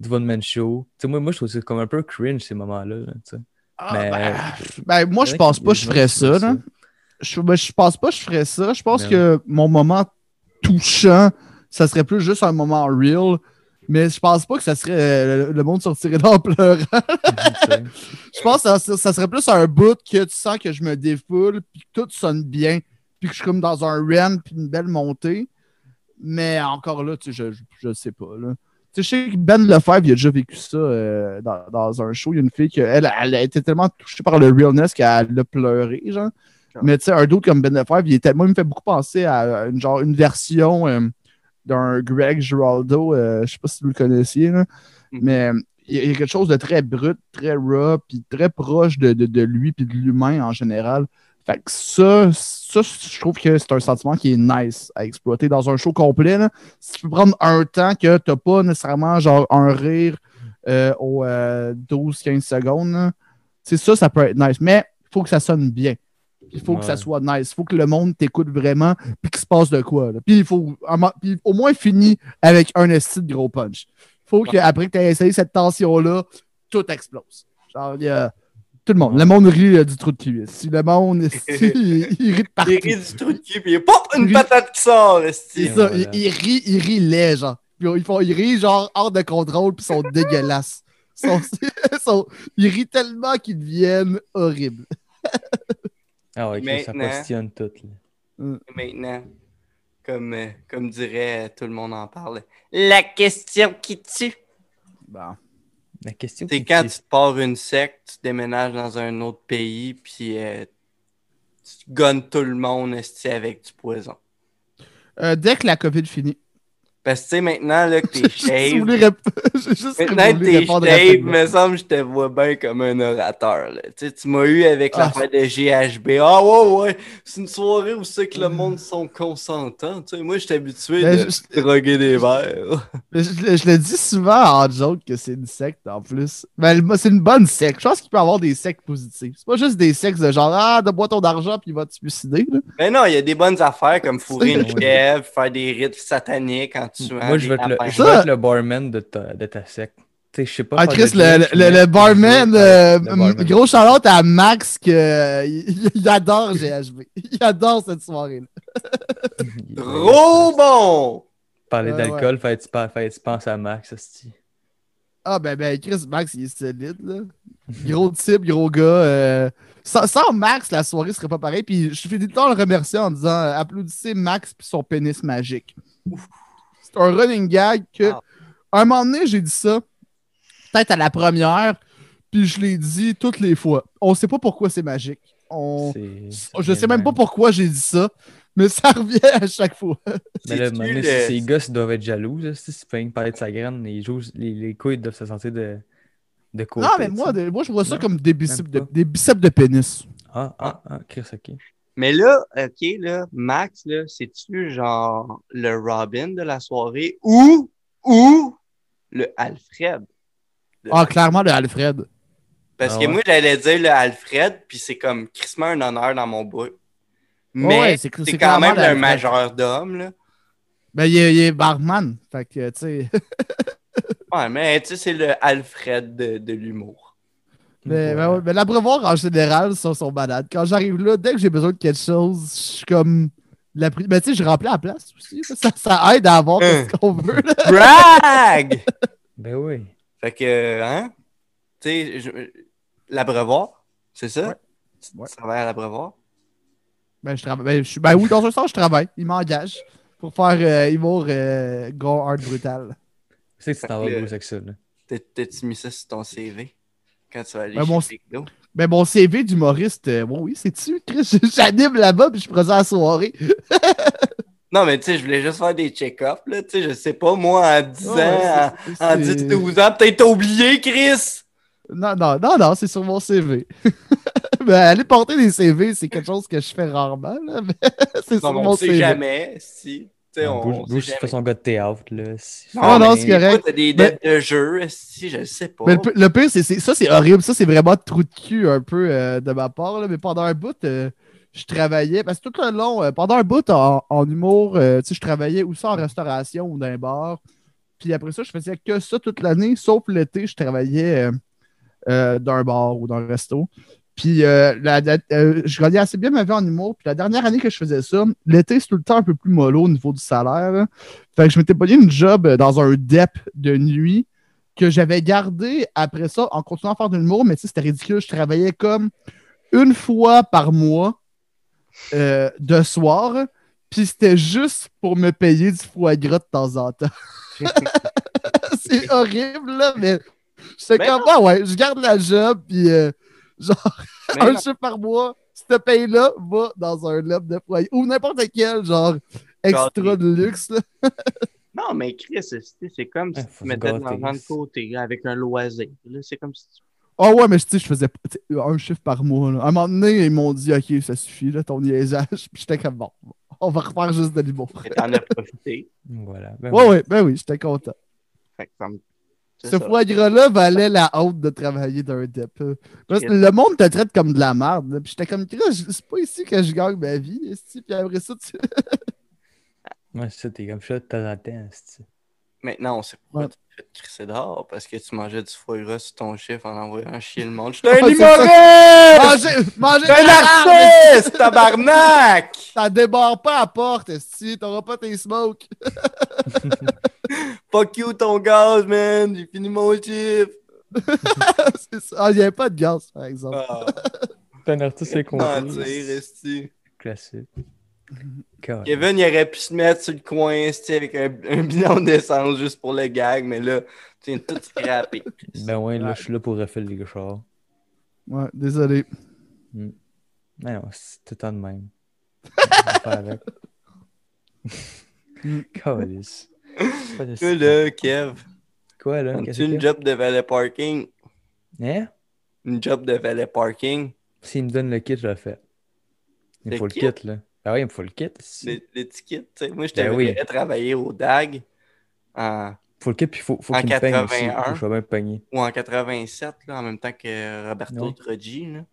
du one-man show. Moi, moi, je trouve c'est comme un peu cringe, ces moments-là. là. Ah, Mais- ben, ben, moi, je Il y en a pense pas que je ferais ça. là. Je, ben, je pense pas que je ferais ça. Je pense Mais que mon moment touchant, ça serait plus juste un moment real. Mais je pense pas que ça serait. euh, le monde sortirait en pleurant. [LAUGHS] Je pense que ça, ça serait plus un bout que tu sens que je me défoule, puis que tout sonne bien, puis que je suis comme dans un run, puis une belle montée. Mais encore là, tu sais, je, je, je sais pas. Là. Tu Tu sais, je sais que Ben Lefebvre, il a déjà vécu ça euh, dans, dans un show. Il y a une fille qui elle, elle a été tellement touchée par le realness qu'elle a pleuré, genre. Mais tu sais, un d'autre comme Ben Lefebvre, il, est tellement, il me fait beaucoup penser à une, genre, une version euh, d'un Greg Giraldo. euh, je sais pas si vous le connaissiez, là. Mhm. mais euh, il y a quelque chose de très brut, très raw, puis très proche de, de, de lui puis de l'humain en général. Fait que ça, ça, je trouve que c'est un sentiment qui est nice à exploiter dans un show complet. là. Si tu peux prendre un temps que t'as pas nécessairement genre un rire euh, aux 12-15 secondes, c'est ça, ça peut être nice. Mais il faut que ça sonne bien. Il faut que ça soit nice. Il faut que le monde t'écoute vraiment puis qu'il se passe de quoi. là. Puis il faut puis au moins finir avec un esti de gros punch. Il faut qu'après que tu aies essayé cette tension-là, tout explose. Genre, il y a tout le monde. Le monde rit euh, du trou de cuisse. Si le monde, [LAUGHS] esti, il, il rit de partout. Il rit du trou de cul, puis il pop, une patate qui sort, C'est ça, voilà. il, il rit, il rit laid, genre. Puis Ils, font, ils rient genre hors de contrôle, puis ils sont dégueulasses. Ils, sont- [LAUGHS] ils sont- ils rient tellement qu'ils deviennent horribles. [LAUGHS] Ah ouais, ça Maintenant- postillonne tout. là. Maintenant, comme, euh, comme dirait euh, tout le monde en parle, la question qui tue. Bon. La question C'est quand tue- tu te pars une secte, tu déménages dans un autre pays, puis euh, tu gonnes tout le monde avec du poison. Euh, dès que la COVID finit. Parce que tu sais, maintenant là, que [LAUGHS] t'es Je shave, [LAUGHS] j'ai juste maintenant que t'es shave, me semble que je te vois bien comme un orateur. Là. Tu sais, tu m'as eu avec Ah. l'affaire de GHB. Ah ouais, ouais, c'est une soirée où c'est que le monde sont consentants. Tu sais, moi, je suis habitué Mais de je- droguer des verres. [LAUGHS] Mais Je, le- je le dis souvent en joke que c'est une secte en plus. Mais c'est une bonne secte. Je pense qu'il peut y avoir des sectes positives. C'est pas juste des sectes de genre Ah, donne-moi ton argent puis il va te suicider. là. Mais non, il y a des bonnes affaires comme fourrer une chèvre, faire des rites sataniques en tuant Moi, je vais, être le, je être le barman de ta, de ta sais, je sais pas. Ah, Chris, le, le, barman, veux euh, être le barman. gros charlotte à Max, que, euh, [LAUGHS] il, il adore GHB. Il adore cette soirée-là. [LAUGHS] Trop bon! Parler Ouais, d'alcool, fait tu pa- fait tu penses à Max, hostie? Ah, ben, ben, Chris, Max, il est solide, là. [LAUGHS] Gros type, gros gars. euh, Sans, sans Max, la soirée serait pas pareille. Puis je fais tout le temps le remercier en disant euh, applaudissez Max puis son pénis magique. C'est un running gag que. Ah. Un moment donné, j'ai dit ça, peut-être à la première, puis je l'ai dit toutes les fois. On sait pas pourquoi c'est magique. On... C'est- Je sais même même. pas pourquoi j'ai dit ça, mais ça [LAUGHS] revient à chaque fois. Mais là, le- ces gars ils doivent être jaloux, là, si tu une parler de sa graine, les, joues, les, les couilles doivent se sentir de, de côté. non, mais moi, de- moi, je vois ça Non, comme des biceps, de, des biceps de pénis. Ah, ah, ah, Chris, ok. Mais là, OK, là, Max, là, c'est-tu genre le Robin de la soirée ou, ou le Alfred? Ah, clairement, le Alfred. Parce Ah que ouais? moi, j'allais dire le Alfred, puis c'est comme crissement un honneur dans mon bout. Mais ouais, c'est- quand même un l'Alfred. majordome, là. Ben, il est, il est barman. Fait que, tu sais. [LAUGHS] Ouais, mais tu sais, c'est le Alfred de, de l'humour. Mais, Ouais. mais l'abreuvoir, en général, sont, sont malades. Quand j'arrive là, dès que j'ai besoin de quelque chose, je suis comme. La pri- Ben, tu sais, je remplis la place aussi. Ça, ça aide à avoir Hein? ce qu'on veut. là. Brag! [LAUGHS] Ben oui. fait que, hein? Tu sais, je- l'abreuvoir, c'est ça? Ouais. Tu Ouais. travailles à l'abreuvoir? Ben, je travaille. Ben, je ben oui, dans un sens, je travaille. Il m'engage pour faire euh, humour euh, gore hard brutal. C'est que tu t'en vas gros avec ça, là. T'as- T'as-tu mis ça sur ton CV? Quand tu vas aller Ben, mon- chez McDo? Ben, mon CV d'humoriste, euh, bon, oui, c'est-tu, Chris? [LAUGHS] J'anime là-bas puis je présente la soirée. [LAUGHS] Non, mais tu sais, je voulais juste faire des check-ups, là. Tu sais, je sais pas, moi, en 10 Ouais, ans, en, en c'est- 10-12 ans, peut-être t'as oublié, Chris! Non, non, non, non, c'est sur mon CV. [LAUGHS] ben, aller porter des CV, c'est quelque chose que je fais rarement, là, mais c'est sur mon on sait CV. jamais, si. On, Bouge, on Bouge, tu jamais. fais son gars de théâtre, là. Si- Non, non, c'est correct. T'as des dettes de jeu, si, je sais pas. Mais le, pi- le pire, c'est c'est- ça, c'est horrible. Ça, c'est vraiment trou de cul un peu euh, de ma part. là. Mais pendant un bout, euh, je travaillais. Parce que tout le long, euh, pendant un bout en, en humour, euh, tu sais, je travaillais ou ça en restauration ou dans un bar. Puis après ça, je faisais que ça toute l'année, sauf l'été, je travaillais euh, euh, dans un bar ou dans un resto. Puis euh, la- la- euh, je gagnais assez bien ma vie en humour. Puis la dernière année que je faisais ça, l'été, c'est tout le temps un peu plus mollo au niveau du salaire. là. Fait que je m'étais pogné une job euh, dans un DEP de nuit que j'avais gardé après ça en continuant à faire de l'humour, mais tu sais, c'était ridicule. Je travaillais comme une fois par mois euh, de soir, puis c'était juste pour me payer du foie gras de temps en temps. [LAUGHS] c'est horrible, là, mais Mais comme, ah ouais, je garde la job, puis genre, [LAUGHS] Mais un non. chiffre par mois, cette paye-là va dans un lab de foyer, ou n'importe quel, genre, extra Gâté. de luxe, là. [LAUGHS] Non, mais Chris, c'est c'est comme si Ouais, tu mettais de l'argent de côté avec un loisir. Là, C'est comme si tu... Ah ouais, mais tu sais, je faisais un chiffre par mois, là. À un moment donné, ils m'ont dit, OK, ça suffit, là, ton niaisage, [LAUGHS] puis j'étais comme, bon, on va refaire juste de l'humour. T'en as profité. Voilà. Ben Ouais, oui. ouais, ben oui, j'étais content. Fait que ça me- Ce foie gras-là valait la honte de travailler d'un dep. euh. Parce que le monde te traite comme de la merde. là. Puis j'étais comme, c'est pas ici que je gagne ma vie. Puis après ça, tu... Ouais, c'est ça, t'es comme ça de temps en temps. Maintenant, on sait pourquoi Ouais. tu te fait crisser dehors. Parce que tu mangeais du foie gras sur ton chiffre en envoyant chier le monde. J'étais [LAUGHS] un Ouais, c'est humoriste! manger, manger de T'es un artiste, tabarnak! [LAUGHS] Ça débarre pas à la porte, esti. T'auras pas tes smokes. [LAUGHS] Fuck you ton gaz, man! J'ai fini mon chiffre! C'est ça. Ah, il n'y avait pas de gaz, par exemple. Ah, T'es un artiste, c'est esti. Classique. God. Kevin, il aurait pu se mettre sur le coin, avec un, un bidon d'essence juste pour le gag, mais là, tu viens de tout scraper. [LAUGHS] Ben ouais, là, je suis là pour refaire les chars. Ouais, désolé. Non, non, c'est tout le temps de même. [LAUGHS] Avec. Mm. [LAUGHS] Calice. De Toi, là, Kev, Quoi, là? Qu'est-ce as-tu une job de valet parking? Hein? Une job de valet parking? S'il me donne le kit, je le fais. Il faut le kit? kit, là. Ah oui, il me faut le kit. L'étiquette, tu sais. Moi, je Ben t'avais oui. travailler au DAG en, faut le kit, puis il faut, faut En qu'il me peigne aussi. 81. Faut que je sois bien peigné. ou en 87, là, en même temps que Roberto Non. Troggi, là.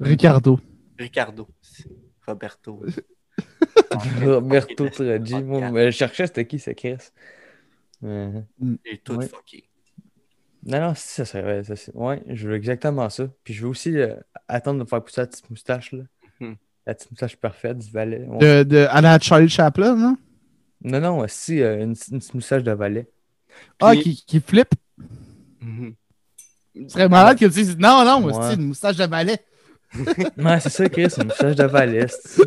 Ricardo. Ricardo. Roberto. [LAUGHS] Roberto Troggi. Moi, je cherchais c'était qui, c'est Chris. Euh, J'ai tout Ouais. fucké. Non, non, si, ça serait. Ça, c'est- ouais, je veux exactement ça. Puis je veux aussi euh, attendre de faire pousser la petite moustache, là. Mhm. La petite moustache parfaite du valet. De, de, à la Charlie Chaplin, non? Non, non, si, euh, une, une petite moustache de valet. Ah, qui, qui flippe? Mhm. Ce serait malade que tu dises, non, non, moi, Ouais. c'est une moustache de balai. [LAUGHS] Ouais, c'est ça, Chris, une moustache de valet. c'est-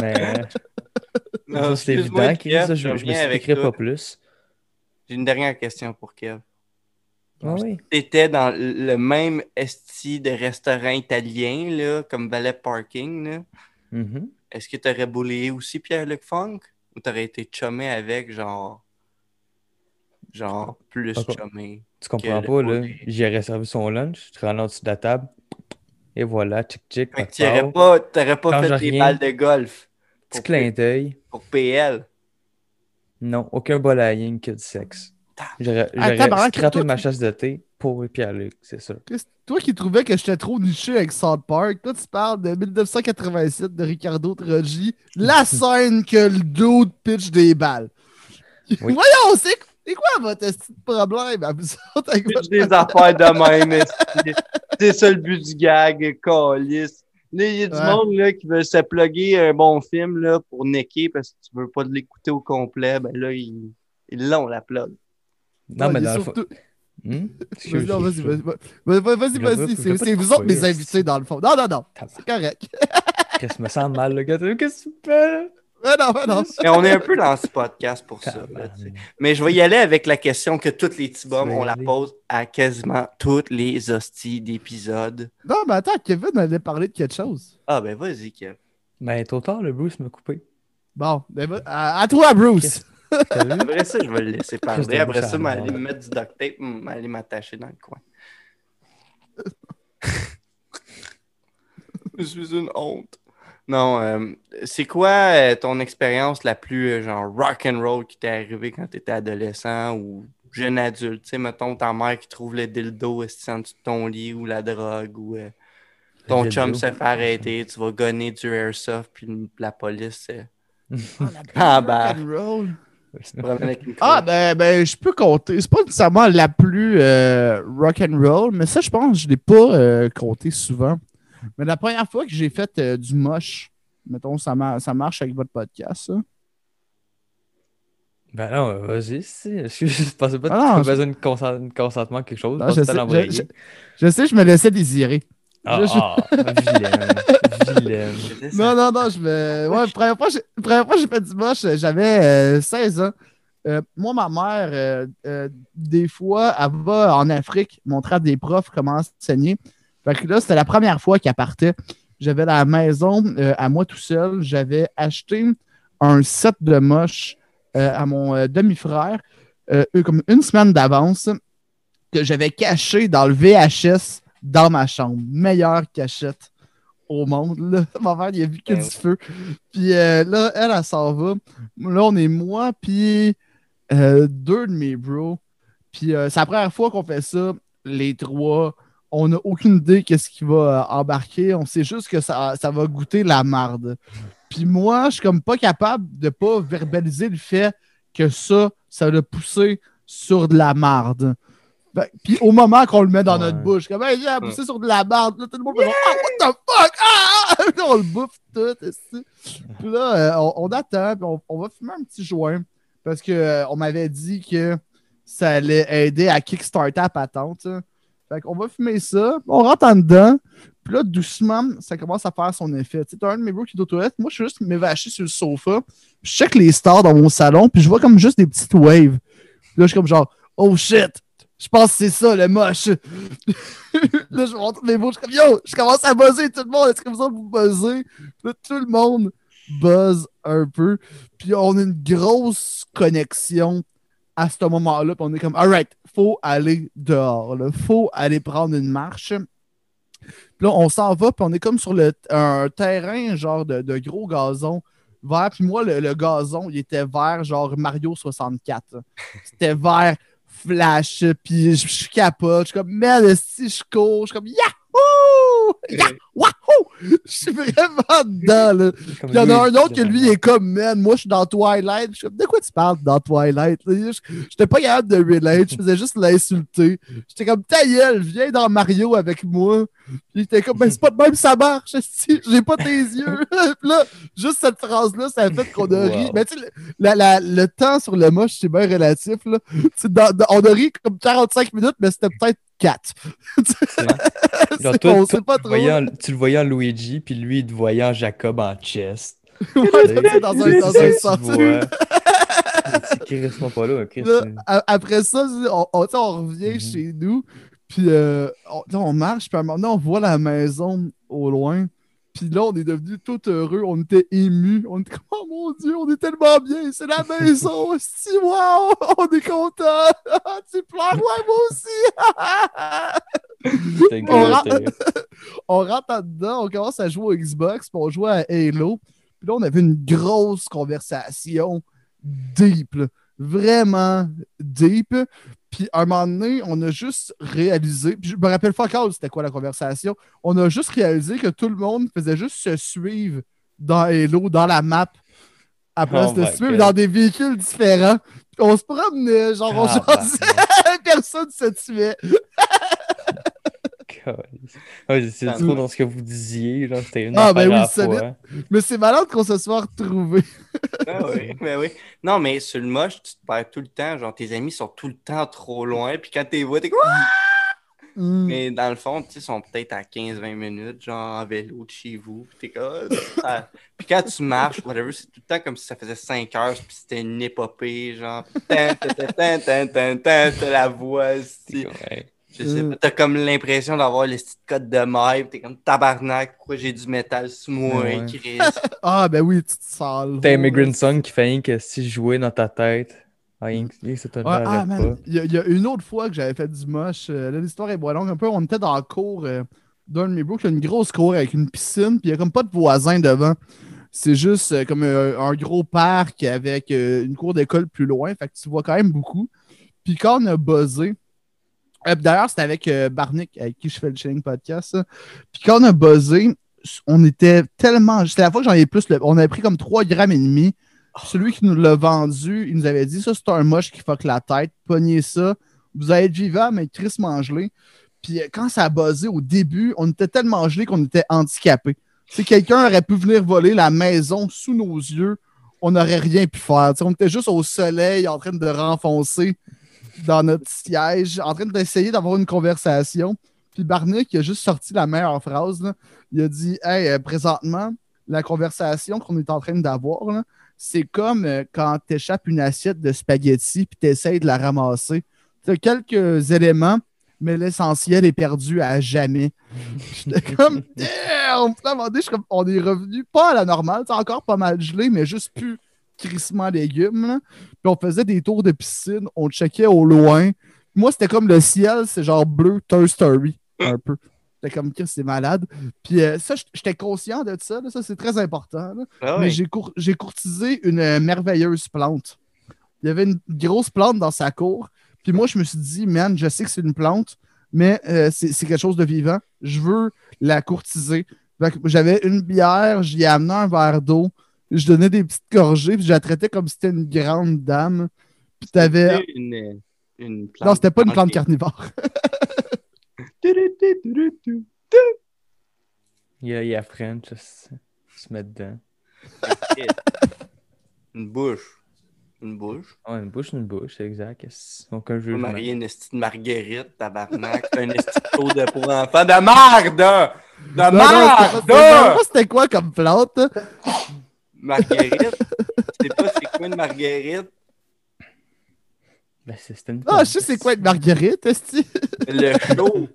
Mais. C'est évident, Chris. Je je, je me reviens avec expliquerai toi. pas plus. J'ai une dernière question pour Kev. Ah oui. T'étais dans le même esti de restaurant italien, là, comme valet parking, là. Mhm. Est-ce que t'aurais boulé aussi Pierre-Luc Funk? Ou t'aurais été chumé avec, genre... Genre, plus chumé? Tu comprends pas, là. J'aurais servi son lunch, tu rentres en dessous de la table. Et voilà, tchic tchic. Passe t'aurais pas, pas fait des rien. balles de golf Petit clin d'œil. pour PL. Non, aucun bol à ligne que du sexe. J'aurais Ah, scrappé ma chasse de thé pour Pierre-Luc, c'est sûr. Toi qui trouvais que j'étais trop niché avec South Park, toi tu parles de 1987 de Ricardo Troggi, la [LAUGHS] scène que le dude pitch des balles. Oui. [LAUGHS] Voyons, c'est c'est quoi votre problème à vous autres? Avec votre- des affaires de même. C'est ça le but du gag, calice. Là, il y a du Ouais. monde là, qui veut se plugger un bon film là, pour niquer parce que tu veux pas l'écouter au complet. Ben là, ils l'ont, la plug. Non, mais dans le fond. surtout- Hmm? [LAUGHS] Vas-y, non, vas-y, vas-y, vas-y, c'est vous autres mes invités dans le fond. Non, non, non, c'est correct. Qu'est-ce que me sent mal, le gars? Qu'est-ce que tu fais, là? Ouais, non, ouais, non. Mais on est un peu dans ce podcast pour ça. là. Mais je vais y aller avec la question que tous les petits veux on la pose à quasiment toutes les hosties d'épisodes. Non, mais attends, Kevin allait parler de quelque chose. Ah ben vas-y, Kev. Ben, trop tard, le Bruce m'a coupé. Bon, ben, à toi, Bruce. Après ça, je vais le laisser parler. Après ça, à m'aller mort. me mettre du duct tape, m'aller m'attacher dans le coin. je suis une honte. Non, euh, c'est quoi euh, ton expérience la plus euh, genre rock and roll qui t'est arrivée quand t'étais adolescent ou jeune adulte? Tu sais, mettons ta mère qui trouve le dildo en dessous de ton lit ou la drogue ou euh, ton Le chum dildo. se fait arrêter, tu vas gonner du airsoft puis la police euh, [LAUGHS] Ah, Ah, bah. rock'n'roll. se promène avec une Ah, ben, ben, je peux compter. C'est pas nécessairement la plus euh, rock'n'roll, mais ça, je pense, je l'ai pas euh, compté souvent. Mais la première fois que j'ai fait euh, du moche, mettons, ça, mar- ça marche avec votre podcast, ça. Ben non, vas-y, si. [LAUGHS] Je pensais pas que Ah tu non, avais besoin de consent- de consentement, quelque chose. Non, Je je, pensais que sais, t'allais l'envoyer. je- je- je sais, je me laissais désirer. Ah, je- ah, [LAUGHS] vilaine. Non, non, non, je me. Ouais, la première fois, j'ai- fait du moche, j'avais euh, 16 ans. Euh, moi, ma mère, euh, euh, des fois, elle va en Afrique montrer à des profs comment enseigner. Fait que là, c'était la première fois qu'elle partait. J'avais la maison euh, à moi tout seul. J'avais acheté un set de moche euh, à mon euh, demi-frère, euh, comme une semaine d'avance, que j'avais caché dans le VHS dans ma chambre. Meilleure cachette au monde. Là. [LAUGHS] Ma mère, il a vu que Ben du feu. Puis euh, là, elle, elle s'en va. Là, on est moi, puis euh, deux de mes bros. Puis euh, c'est la première fois qu'on fait ça, les trois. On n'a aucune idée qu'est-ce qui va embarquer. On sait juste que ça, ça va goûter la marde. Puis moi, je suis comme pas capable de pas verbaliser le fait que ça, ça l'a poussé sur de la marde. Fait- Puis au moment qu'on le met dans Ouais. notre bouche, comme hey, j'ai poussé sur de la là, tout le monde fait genre, Ah, what the fuck? Ah! [LAUGHS] On le bouffe tout. Puis là, euh, on, on attend, puis on, on va fumer un petit joint parce qu'on m'avait dit que ça allait aider à kickstarter la patente. hein. Fait qu'on va fumer ça, on rentre en dedans, puis là, doucement, ça commence à faire son effet. Tu sais, t'as un de mes bros qui est aux toilettes, moi, je suis juste m'évacher sur le sofa, puis je check les stars dans mon salon, puis je vois comme juste des petites waves. Puis là, je suis comme genre, oh shit, je pense que c'est ça, le moche. [LAUGHS] là, je montre mes bros, je comme, yo, je commence à buzzer, tout le monde, est-ce que vous autres, vous buzzez? Là, tout le monde buzz un peu, puis on a une grosse connexion à ce moment-là, puis on est comme, alright, faut aller dehors, là. faut aller prendre une marche. Puis là, on s'en va, puis on est comme sur le, un terrain, genre de, gros gazon vert. Puis moi, le, le gazon, il était vert, genre Mario 64. C'était vert flash, puis je, je capote. Je suis comme, merde, si je cours, je suis comme, yahoo! Yah! Wahoo! Je suis vraiment dedans, là. Il y en a un autre que lui il est comme, man, moi je suis dans Twilight. Je suis comme, de quoi tu parles dans Twilight? J'étais pas capable de relate, je faisais juste l'insulter. J'étais comme, ta gueule, viens dans Mario avec moi. Puis il était comme, ben c'est pas de même, ça marche, j'ai pas tes yeux. [LAUGHS] Puis là, juste cette phrase-là, ça a fait qu'on a ri. Wow. Mais tu sais, le, la- la- le temps sur le moche, c'est bien relatif. Là. Dans- dans- on a ri comme 45 minutes, mais c'était peut-être 4. [LAUGHS] Genre, toi, toi, pas tu, trop. le voyais en Luigi, puis lui, il te voyait en Jacob en chest. Ouais, dans un, C'est dans un sens. pas là, Chris. Là, après ça, on, revient Mhm. chez nous, puis euh, on, on marche, puis à un moment donné, on voit la maison au loin. Puis là, on est devenu tout heureux, on était émus. On était comme, oh mon Dieu, on est tellement bien, c'est la maison, [LAUGHS] si wow, [LAUGHS] on est content. [LAUGHS] tu pleures, ouais, moi aussi. On rentre- c'était- on rentre commence à jouer au Xbox, puis on jouait à Halo. Puis là, on avait une grosse conversation deep, là. vraiment deep. Puis à un moment donné, on a juste réalisé, puis je me rappelle pas encore c'était quoi la conversation, on a juste réalisé que tout le monde faisait juste se suivre dans Halo, dans la map, à place Oh de se suivre God. dans des véhicules différents. Puis on se promenait, genre, on Ah, jasait, [LAUGHS] personne se tuait. Ouais, c'est trop dans ce que vous disiez, genre, c'était une Ah, ben oui, fois. Mais c'est malade qu'on se soit retrouvés. Ah [LAUGHS] oui, ben oui. Non, mais sur le moche, tu te perds tout le temps. Genre, tes amis sont tout le temps trop loin. Puis quand t'es vois, t'es comme. Ah! Mm. Mais dans le fond, tu sais, ils sont peut-être à 15-20 minutes, genre en vélo de chez vous. Puis t'es comme. Ah. Puis quand tu marches, whatever, c'est tout le temps comme si ça faisait 5 heures. Puis c'était une épopée, genre. [LAUGHS] Tan, la voix. Je sais pas, t'as comme l'impression d'avoir les petites codes de maille. puis T'es comme tabarnak, pourquoi j'ai du métal sous moi, Ouais. Chris? [LAUGHS] Ah, ben oui, tu te sens T'as Immigrant Song qui fait rien que si je jouais dans ta tête. Ah, te Ouais, ah, man, il y, a- il y a une autre fois que j'avais fait du moche. euh, là, l'histoire est moins longue un peu. On était dans la cour euh, d'un de mes bros qui a une grosse cour avec une piscine, puis il n'y a comme pas de voisins devant. C'est juste euh, comme euh, un gros parc avec euh, une cour d'école plus loin. Fait que tu vois quand même beaucoup. Puis quand on a buzzé, d'ailleurs, c'était avec euh, Barnick, avec qui je fais le Chilling Podcast. Puis quand on a buzzé, on était tellement. C'était la fois que j'en ai plus. le- On avait pris comme 3 grammes et demi. Celui qui nous l'a vendu, il nous avait dit ça, c'est un moche qui fuck la tête. Pognez ça. Vous allez être vivant, mais Chris gelé. Puis euh, quand ça a buzzé au début, on était tellement gelé qu'on était handicapés. Si quelqu'un aurait pu venir voler la maison sous nos yeux, on n'aurait rien pu faire. On était juste au soleil en train de renfoncer dans notre siège, en train d'essayer d'avoir une conversation. Puis Barnick il a juste sorti la meilleure phrase. là. Il a dit Hey, euh, présentement, la conversation qu'on est en train d'avoir, c'est comme euh, quand tu échappes une assiette de spaghettis puis tu essaies de la ramasser. Tu as quelques éléments, mais l'essentiel est perdu à jamais. J'étais [LAUGHS] comme, damn! Là, on est revenu pas à la normale, c'est encore pas mal gelé, mais juste plus crissement légumes. là. Puis on faisait des tours de piscine, on checkait au loin. Moi, c'était comme le ciel, c'est genre bleu Toy Story, un peu. C'était comme, Chris, c'est malade. Puis euh, ça, j'étais conscient de ça, là, ça c'est très important. là. Ah Mais j'ai cour- j'ai courtisé une euh, merveilleuse plante. Il y avait une grosse plante dans sa cour. Puis moi, je me suis dit, man, je sais que c'est une plante, mais euh, c'est c'est quelque chose de vivant. Je veux la courtiser. J'avais une bière, j'y ai amené un verre d'eau, je donnais des petites gorgées, puis je la traitais comme si c'était une grande dame. Puis t'avais. C'était Une, une plante. Non, c'était pas une plante carnivore. [LAUGHS] Il y a, il y a French, ça se se met dedans. Une bouche. Une bouche. Ah, une bouche, une bouche, c'est exact. Aucun Pas jugement. marier une esti de marguerite, tabarnak. C'est un esti de pot de pour enfants. De merde! De merde! C'était quoi comme plante? Marguerite? Tu sais pas c'est quoi une marguerite? Ben, c'est- une Ah, je sais c'est quoi une marguerite, esti? Le show.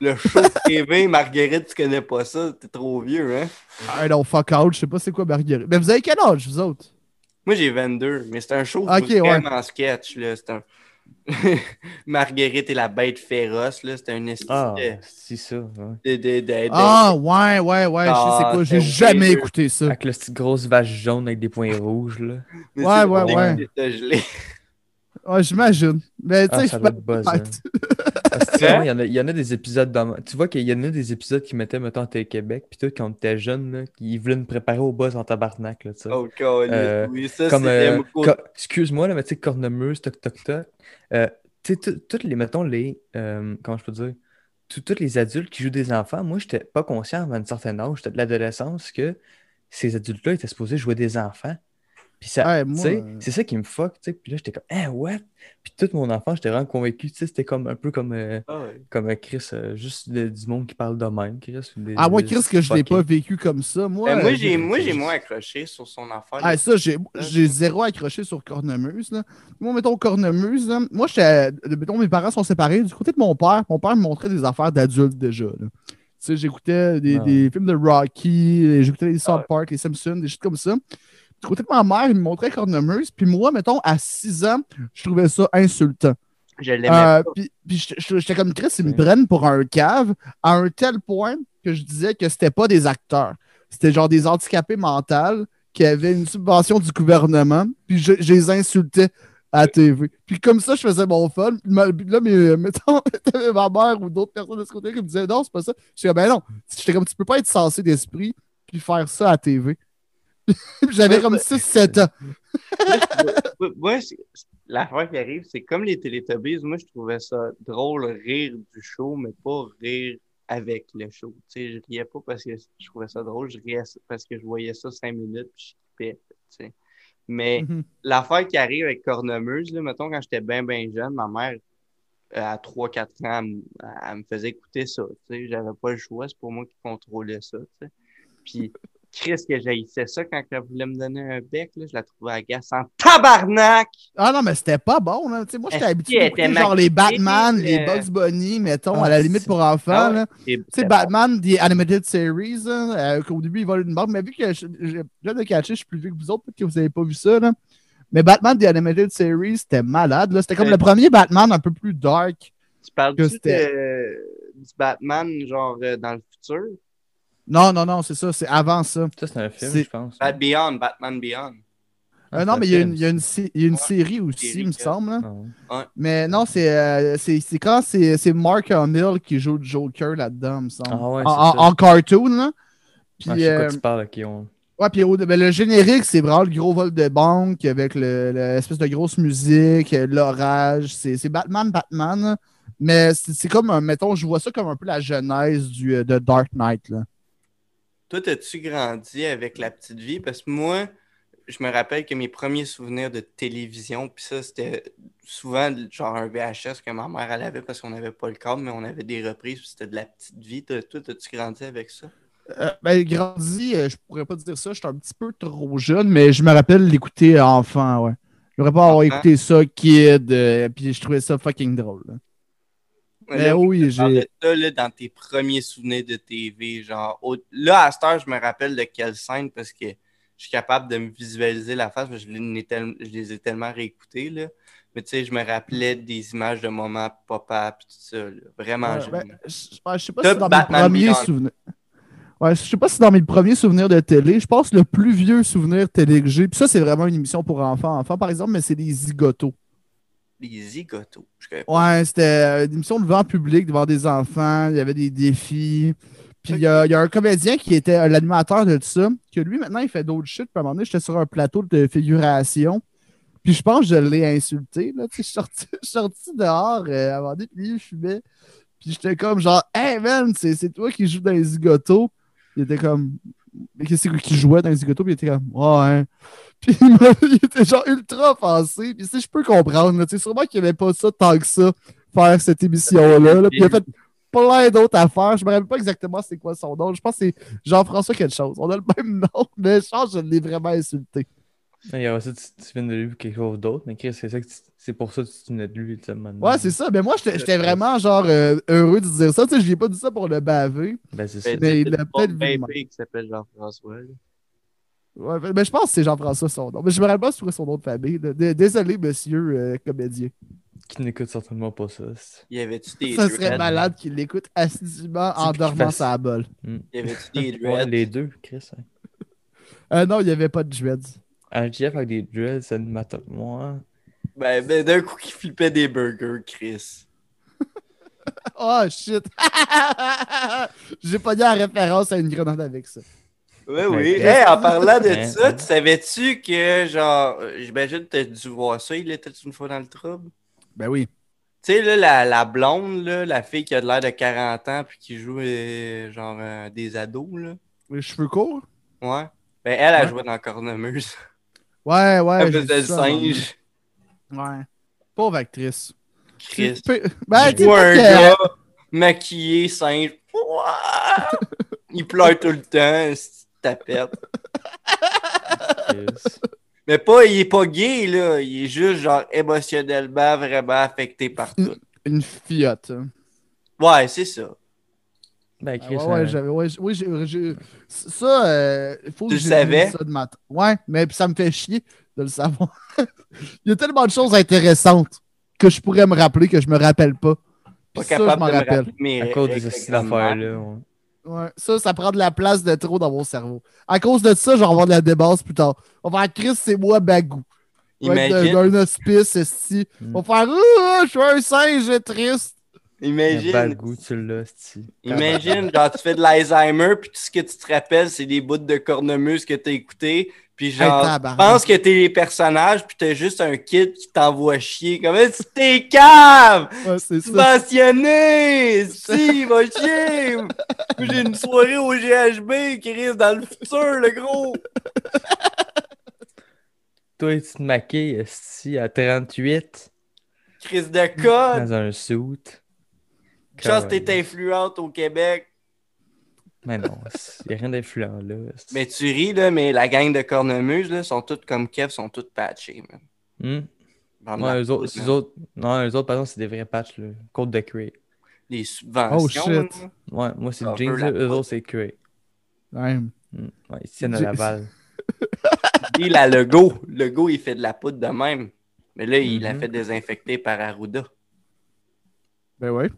Le show TV, Marguerite, tu connais pas ça, t'es trop vieux, hein? Ah non, fuck out, je sais pas c'est quoi marguerite. Mais vous avez quel âge, vous autres? Moi, j'ai 22, mais c'est un show Ok, vraiment sketch, là. C'est un... [LAUGHS] Marguerite et la bête féroce, là. C'était un esti Ah, de... c'est ça. ouais. de, de, Ah, ouais, ouais, ouais, je sais Ah, quoi. J'ai c'était jamais écouté ça. Avec le petite grosse vache jaune avec des points rouges, là. Ouais, ouais, ouais. Ouais, j'imagine. Mais tu Ah, sais, ça je doit être buzzant. Parce que, tu sais, Hein? Il y, en a- il y en a des épisodes dans... Tu vois qu'il y en a des épisodes qui mettaient, mettons, Télé-Québec, puis tout, quand on était jeune, là, ils voulaient nous préparer au buzz en tabarnak, là, tu sais. Oh, Euh, oui, ça, Comme, c'était euh, co- excuse-moi, là, mais tu sais, cornemuse, toc, toc, toc. Euh, tu sais, tout- toutes les, mettons, les, euh, comment je peux dire, tous tous les adultes qui jouent des enfants, moi, j'étais pas conscient à un certain âge, j'étais de l'adolescence, que ces adultes-là étaient supposés jouer des enfants. Puis ça, moi, euh, c'est ça qui me fuck, tu sais. Puis là, j'étais comme, hein, what? Puis tout mon enfant, j'étais vraiment convaincu, tu sais, c'était comme un peu comme, euh, Ah ouais. comme euh, Chris, euh, juste de- du monde qui parle de même, Chris. des- Ah, moi, des Chris, que je l'ai pas vécu comme ça. Moi, Euh, moi, j'ai moi, j'ai moins accroché sur son affaire. Ah, ça, j'ai j'ai zéro accroché sur Cornemuse. Là. Moi, mettons, Cornemuse, là, moi, j'étais. Mettons, mes parents sont séparés. Du côté de mon père, mon père me montrait des affaires d'adultes déjà. là. Tu sais, j'écoutais des, Ah. des films de Rocky, j'écoutais les South Ah. Park, les Simpsons, des choses comme ça. Du côté de ma mère, il me montrait Cornemuse. Puis moi, mettons, à 6 ans, je trouvais ça insultant. Je l'aimais Euh, puis j'étais- comme Chris, ils me prennent pour un cave à un tel point que je disais que c'était pas des acteurs. C'était genre des handicapés mentaux qui avaient une subvention du gouvernement, puis je, je les insultais à TV. Puis comme ça, je faisais mon fun. Là, mais, mettons, [LAUGHS] t'avais ma mère ou d'autres personnes de ce côté qui me disaient non, c'est pas ça. J'étais comme, ben non. J'étais comme, tu peux pas être censé d'esprit puis faire ça à TV. [LAUGHS] J'avais Ouais, comme ouais. 6-7 ans. Moi, moi, c'est- l'affaire qui arrive, c'est comme les Teletubbies, moi, je trouvais ça drôle, rire du show, mais pas rire avec le show. Tu sais, je riais pas parce que je trouvais ça drôle, je riais parce que je voyais ça cinq minutes, puis je trippais, tu sais. Mais Mhm. l'affaire qui arrive avec Cornemuse, là, mettons, quand j'étais bien, bien jeune, ma mère, euh, à 3-4 ans, elle, me- elle me faisait écouter ça, tu sais. J'avais pas le choix, c'est pour moi qui contrôlais ça, tu sais. Puis, Chris, que j'haïssais ça quand elle voulait me donner un bec, là, je la trouvais agaçante. Tabarnak! Ah non, mais c'était pas bon. Moi, j'étais habitué d'écouter était genre les Batman, les euh, Bugs Bunny, mettons, Ah, à la limite pour enfants. Ah ouais, Tu sais, Batman, The Animated Series, hein, euh, qu'au début, il vole une barbe. Mais vu que viens de catcher, je suis plus vieux que vous autres, peut-être que vous n'avez pas vu ça. Là. Mais Batman, The Animated Series, c'était malade. C'était comme le premier Batman un peu plus dark. Tu parles que de, du Batman, genre, euh, dans le futur? Non, non, non, c'est ça, c'est avant ça. Ça, c'est un film, je pense. Bat Beyond, Batman Beyond. Euh, non, mais il y a une, il y a une, sé- il y a une série aussi, série il me semble. là. Ah ouais. Mais non, c'est euh, c'est c'est quand c'est c'est Mark Hamill qui joue le Joker là-dedans, il me semble. Ah ouais, en, c'est en- ça. en cartoon, là. Puis, Ah, je sais euh, quoi tu parles, qui ont... Ouais, puis ben, le générique, c'est vraiment le gros vol de banque avec le- l'espèce de grosse musique, l'orage. C'est c'est Batman, Batman. Mais c'est c'est comme, un, mettons, je vois ça comme un peu la genèse du, de Dark Knight. Là. Toi, as-tu grandi avec la petite vie? Parce que moi, je me rappelle que mes premiers souvenirs de télévision, puis ça, c'était souvent genre un VHS que ma mère elle avait parce qu'on n'avait pas le câble, mais on avait des reprises, puis c'était de la petite vie. Toi, as-tu grandi avec ça? Euh, ben, grandi, euh, je pourrais pas dire ça, j'étais un petit peu trop jeune, mais je me rappelle l'écouter enfant, ouais. Je devrais pas avoir écouté ça, kid, euh, puis je trouvais ça fucking drôle. Mais Là, oui, j'ai. ça, là, dans tes premiers souvenirs de TV, genre, au- là, à cette heure, je me rappelle de quelle scène parce que je suis capable de me visualiser la face, parce que je, l'ai tel- je les ai tellement réécoutés, là. Mais tu sais, je me rappelais des images de moments papa pis tout ça, là. Vraiment Ouais, ben, je ouais, je sais pas si dans mes premiers souvenirs. Ouais, je sais pas si dans mes premiers souvenirs de télé, je pense que le plus vieux souvenir télé que j'ai, puis ça, c'est vraiment une émission pour enfants, enfants par exemple, mais c'est des zigotos. Les zigotos. Ouais, c'était euh, une émission devant public, devant des enfants, il y avait des défis. Puis il y, a y a un comédien qui était euh, l'animateur de tout ça, que lui, maintenant, il fait d'autres shit. Puis à un moment donné, j'étais sur un plateau de figuration. Puis je pense que je l'ai insulté. Là. Je suis [LAUGHS] sorti, sorti dehors euh, à un moment donné, puis lui, je fumais. Puis j'étais comme genre, Hey man, c'est toi qui joues dans les zigotos. Il était comme, mais qu'est-ce que- qui jouait dans les zigotos? Puis il était comme, ouais. Il, m'a- [LAUGHS] il était genre ultra offensé. Puis si je peux comprendre, tu sais, sûrement qu'il n'aimait pas ça tant que ça, faire cette émission-là. là. Puis il a fait plein d'autres affaires. Je me rappelle pas exactement c'est quoi son nom. Je pense que c'est Jean-François quelque chose. On a le même [LAUGHS] nom, mais je pense que je l'ai vraiment insulté. Il y a aussi, tu, tu viens de lui quelque chose d'autre, mais Chris, c'est ça que tu- c'est pour ça que tu venais de lui, tu sais, maintenant. Ouais, c'est ça. Mais moi, j'étais j'étais vraiment genre euh, heureux de dire ça. Tu sais, je lui ai pas dit ça pour le baver. Ben, c'est ça. Ben, Mais c'est il a peut-être vu le bébé qui s'appelle Jean-François. Ouais, mais- je pense que c'est Jean-François son nom. Mais je me rappelle pas c'est quoi son nom de famille. Désolé, monsieur euh, comédien. Qui n'écoute certainement pas ça. c'est- Y avait-tu des Ça serait dreads? malade qu'il l'écoute assidûment en dormant fasse- sa bol. Y avait-tu des [LAUGHS] Ouais, dreads? les deux, Chris. Hein. Euh, non, il n'y avait pas de dreads. Un GF avec des dreads, c'est animateur. Moi, Ben, ben d'un coup, qui flippait des burgers, Chris. [LAUGHS] Oh shit! [LAUGHS] J'ai pas dit la référence à une grenade avec ça. Ouais, Ben, oui. Chris. Hey, en parlant de Hein, ça, tu savais-tu que, genre, j'imagine que t'as dû voir ça, il était une fois dans le trouble? Ben oui. Tu sais, là, la, la blonde, là, la fille qui a de l'air de 40 ans puis qui joue, euh, genre, euh, des ados, là. Les cheveux courts? Ouais. Ben, elle, Ouais. jouait dans Cornemuse. Ouais, ouais. Elle faisait le singe. Ouais. Pauvre actrice. Chris. Tu peux- Ben, tu un gars maquillé, singe. Ouah! Il pleure tout le temps, c'est tapette. Mais pas, il est pas gay, là. Il est juste, genre, émotionnellement vraiment affecté par tout. Une fiotte. hein. Ouais, c'est ça. Ben, Ah, Chris, ouais, ouais, hein. Ouais, oui, j'ai- Ça, euh, il faut Tu que le j'ai savais? ça de matin. Ouais, mais ça me fait chier de le savoir. [LAUGHS] il y a tellement de choses intéressantes que je pourrais me rappeler que je me rappelle pas. Pas ça, capable je m'en de me rappelle. à cause de ouais. Ouais, ça, ça prend de la place de trop dans mon cerveau. À cause de ça, je vais avoir de la débase plus tard. On va faire Chris, c'est moi Bagou. Imagine, D'un hospice, esti. Mm. On va faire je suis un singe triste. Imagine, bagou, tu l'as, imagine, genre, tu fais de l'Alzheimer, puis tout ce que tu te rappelles, c'est des bouts de cornemuse que t'as écouté, puis genre, Hey, tu tabarnak. penses que t'es les personnages, puis t'as juste un kid qui t'envoie chier. Comment tu t'es cave? Ouais, c'est ça. Subventionné! Si, va chier! J'ai une soirée au GHB qui risque dans le futur, le gros! Toi, tu te maquilles, esti, à 38, Crise de code! dans un suit. Chance t'es influente au Québec. Mais non, il n'y a rien d'influent là. Mais tu ris, là, mais la gang de cornemuses, là, sont toutes comme Kev, sont toutes patchées, man. Hmm? La Ouais, eux autres, poudre, eux autres, non, eux autres, par exemple, c'est des vrais patchs, là. Côte de Cray. Les subventions. Oh, shit. là. Ouais, moi, c'est Ah, jeans, eux, la là, eux poudre. autres, c'est Cray. Ouais. Hmm. Ouais, ils tiennent à Laval. [LAUGHS] Et la logo. Le go, il fait de la poudre de même. Mais là, il l'a Mhm. fait désinfecter par Arruda. Ben ouais.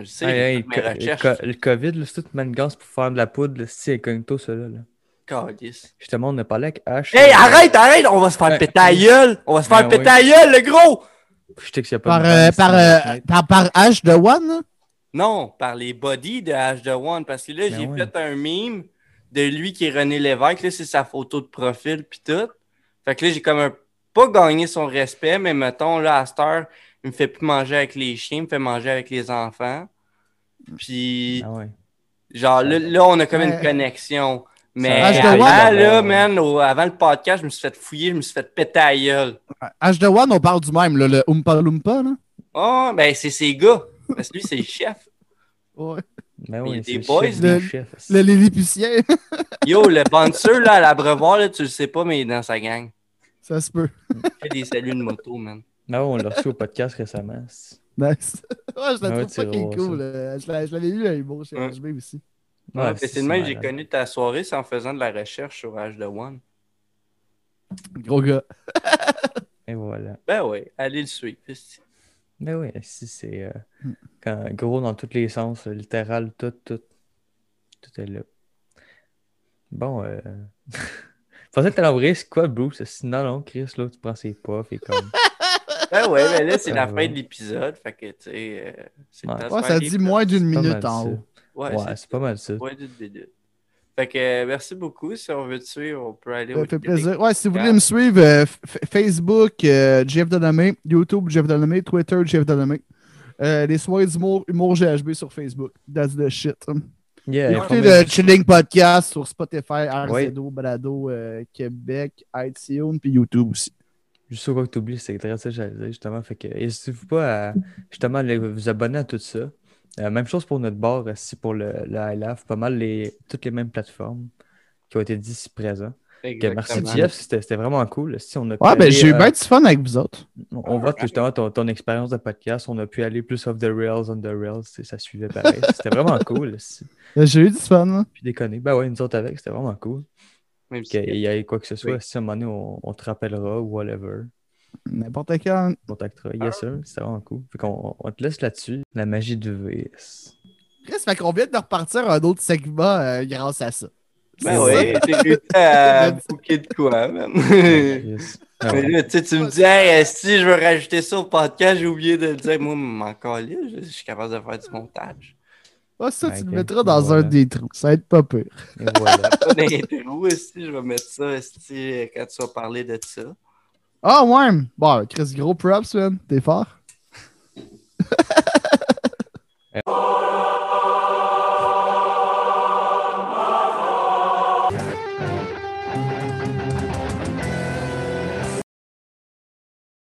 Je sais, Hey, j'ai hey, fait mes co- le, recherches. co- le COVID, c'est toute manigance pour faire de la poudre, c'est incognito, ça, là. là. Calice. Justement, on a parlé avec H. Hey, euh, arrête, arrête! On va se faire Ouais. péter la gueule! On va se faire Ben péter la gueule, le gros! Je sais qu'il y a pas Par, de euh, par, euh, par, par H de One? Non, par les bodies de H de One. Parce que là, Ben j'ai ouais. fait un meme de lui qui est René Lévesque. Là, c'est sa photo de profil puis tout. Fait que là, j'ai comme un... pas gagné son respect, mais mettons, là, à cette heure, il me fait plus manger avec les chiens, il me fait manger avec les enfants. Puis, Ah ouais. genre, là, là, on a comme une Ouais. connexion. Mais H de avant, là, man, au- avant le podcast, je me suis fait fouiller, je me suis fait péter la gueule. H de One, on parle du même, là, le Oompa Loompa, là. Oh, ben, c'est ses gars. Parce que lui, c'est le chef. Ouais. Ben Mais oui, le boys, chef des le- chefs. Le Lilliputien, [LAUGHS] Yo, le bouncer, là, à l'abreuvoir, là, tu le sais pas, mais il est dans sa gang. ça se peut. Il fait des saluts de moto, man. Ben ouais, on l'a reçu au podcast récemment. Nice. [LAUGHS] ouais, je la Ah ouais, trouve fucking cool. ça. euh, Je l'avais vu à Humour chez Ouais. HB aussi. Ouais, c'est le même que j'ai connu ta soirée, c'est en faisant de la recherche sur H de One. Gros gars. [LAUGHS] Et voilà. Ben ouais, allez le suivre. Ben oui, si c'est euh, Hmm. gros dans tous les sens, littéral, tout, tout. Tout est là. Bon, euh. [LAUGHS] Je pensais que t'allais envoyer c'est quoi, Bruce? Non, non, Chris, là, tu prends ses puffs et comme. Ben ouais, mais là, c'est Ça la va. fin de l'épisode, fait que, tu sais, euh, c'est Ouais. Ouais, ça dit moins d'une minute en ça. haut. Ouais, Ouais, c'est pas mal ça. Moins d'une minute. Fait que, euh, merci beaucoup. Si on veut te suivre, on peut aller Ça au fait Québec. plaisir. Ouais, si vous voulez me suivre, euh, Facebook, euh, Jeff Denomé, YouTube, Jeff Denomé, Twitter, Jeff Denomé. Euh, les soirées d'humour, humour GHB sur Facebook. That's the shit. Yeah, Écoutez le Chilling Podcast sur Spotify, RZO. Balado, euh, Québec, iTunes, puis YouTube aussi. Juste au cas que tu oublies, c'est très j'allais dire, justement. Fait que n'hésitez pas à justement vous abonner à tout ça. Euh, même chose pour notre bar, aussi pour le, le High Laugh, pas mal les, toutes les mêmes plateformes qui ont été dit ici présents. Merci. Jeff, c'était c'était vraiment cool. Si on a Ouais, ben aller, j'ai eu euh, bien du fun avec vous autres. On on voit que justement ton, ton expérience de podcast, on a pu aller plus off the rails, on the rails, ça suivait pareil. C'était vraiment cool. Euh, [LAUGHS] J'ai eu du fun. là. Puis déconner. Ben ouais, nous autres avec, c'était vraiment cool. Même si- Qu'il y ait quoi que ce soit, Oui. si à un moment donné, on, on te rappellera ou whatever, N'importe quand. on contactera. Yes sir, c'était vraiment cool. Fait qu'on on te laisse là-dessus. La magie du VS. Chris, fait qu'on vient de repartir un autre segment euh, grâce à ça. Ben C'est ouais, ça. j'ai réussi à [LAUGHS] bouquer de quoi, man. [LAUGHS] Yes. Ah [LAUGHS] Mais là, tu sais, tu me dis, hey, si je veux rajouter ça au podcast, j'ai oublié de le dire. Moi, encore là, je suis capable de faire du montage. Ah, ça, ben, tu le mettras dans un hein. des trous. Ça va être pas pire. Et voilà. [LAUGHS] pas dans je vais mettre ça quand tu vas parler de ça. Ah, oh, ouais! Bon, Chris, gros props, man. T'es fort. [LAUGHS]